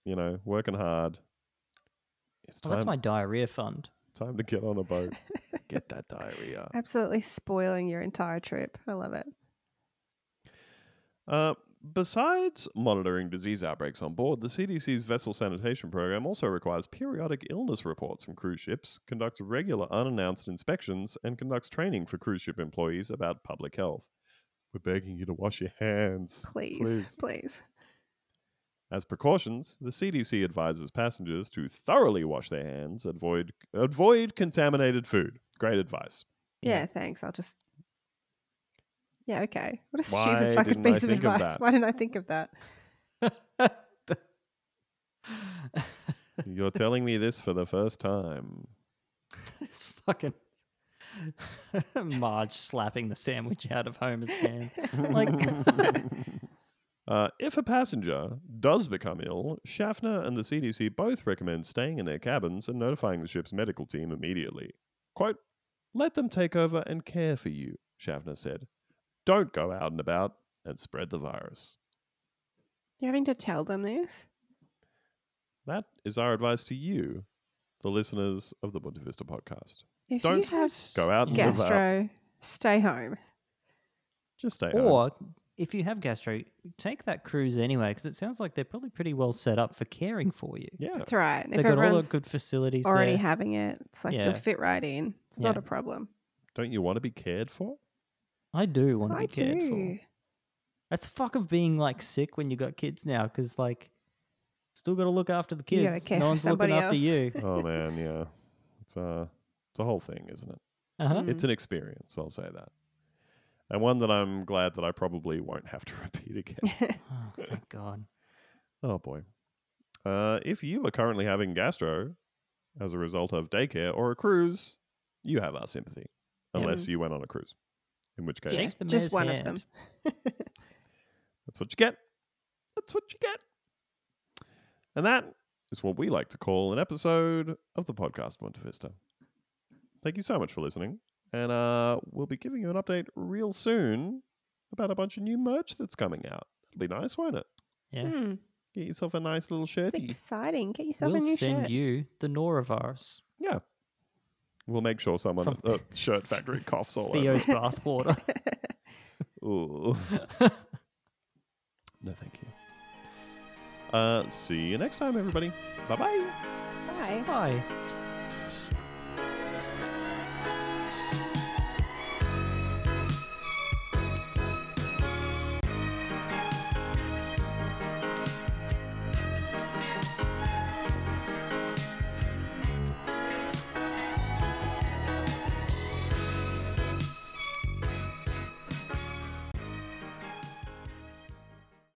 you know, working hard. It's Oh, time, that's my diarrhea fund. time to get on a boat. get that diarrhea. Absolutely spoiling your entire trip. I love it. Uh, besides monitoring disease outbreaks on board, the CDC's vessel sanitation program also requires periodic illness reports from cruise ships, conducts regular unannounced inspections, and conducts training for cruise ship employees about public health. We're begging you to wash your hands. Please, Please. please. As precautions, the CDC advises passengers to thoroughly wash their hands, avoid avoid contaminated food. Great advice. Yeah, thanks. I'll just. Yeah, okay. What a Why stupid fucking didn't I piece of think of advice. that? Why didn't I think of that? You're telling me this for the first time. This fucking Marge slapping the sandwich out of Homer's hand. Like, Uh, if a passenger does become ill, Schaffner and the CDC both recommend staying in their cabins and notifying the ship's medical team immediately. Quote, let them take over and care for you, Schaffner said. Don't go out and about and spread the virus. You're having to tell them this? That is our advice to you, the listeners of the Boonta Vista podcast. If Don't you have Go out and live out. gastro, stay home. Just stay home. or if you have gastro, take that cruise anyway, because it sounds like they're probably pretty well set up for caring for you. Yeah. That's right. They've if got all the good facilities already there. having it, it's like Yeah. you'll fit right in. It's not a problem. Don't you want to be cared for? I do want to be cared do. for. That's the fuck of being like sick when you got kids now, because like, still got to look after the You kids. care no for one's looking somebody after you. Oh man, yeah. It's a it's a whole thing, isn't it? Uh-huh. It's an experience, I'll say that. And one that I'm glad that I probably won't have to repeat again. Oh, thank God. oh boy. Uh, if you are currently having gastro as a result of daycare or a cruise, you have our sympathy. Yeah. Unless you went on a cruise. In which case, Shake the Just mayor's one of them. that's what you get. That's what you get. And that is what we like to call an episode of the podcast Boonta Vista. Thank you so much for listening. And uh, we'll be giving you an update real soon about a bunch of new merch that's coming out. It'll be nice, won't it? Yeah. Hmm, Get yourself a nice little shirt. it's exciting. Get yourself We'll a new send shirt. you the norovirus. Yeah. We'll make sure someone From at the shirt factory coughs all Theo's bathwater. over. Ooh. no, thank you. Uh, see you next time, everybody. Bye bye. Bye. Bye.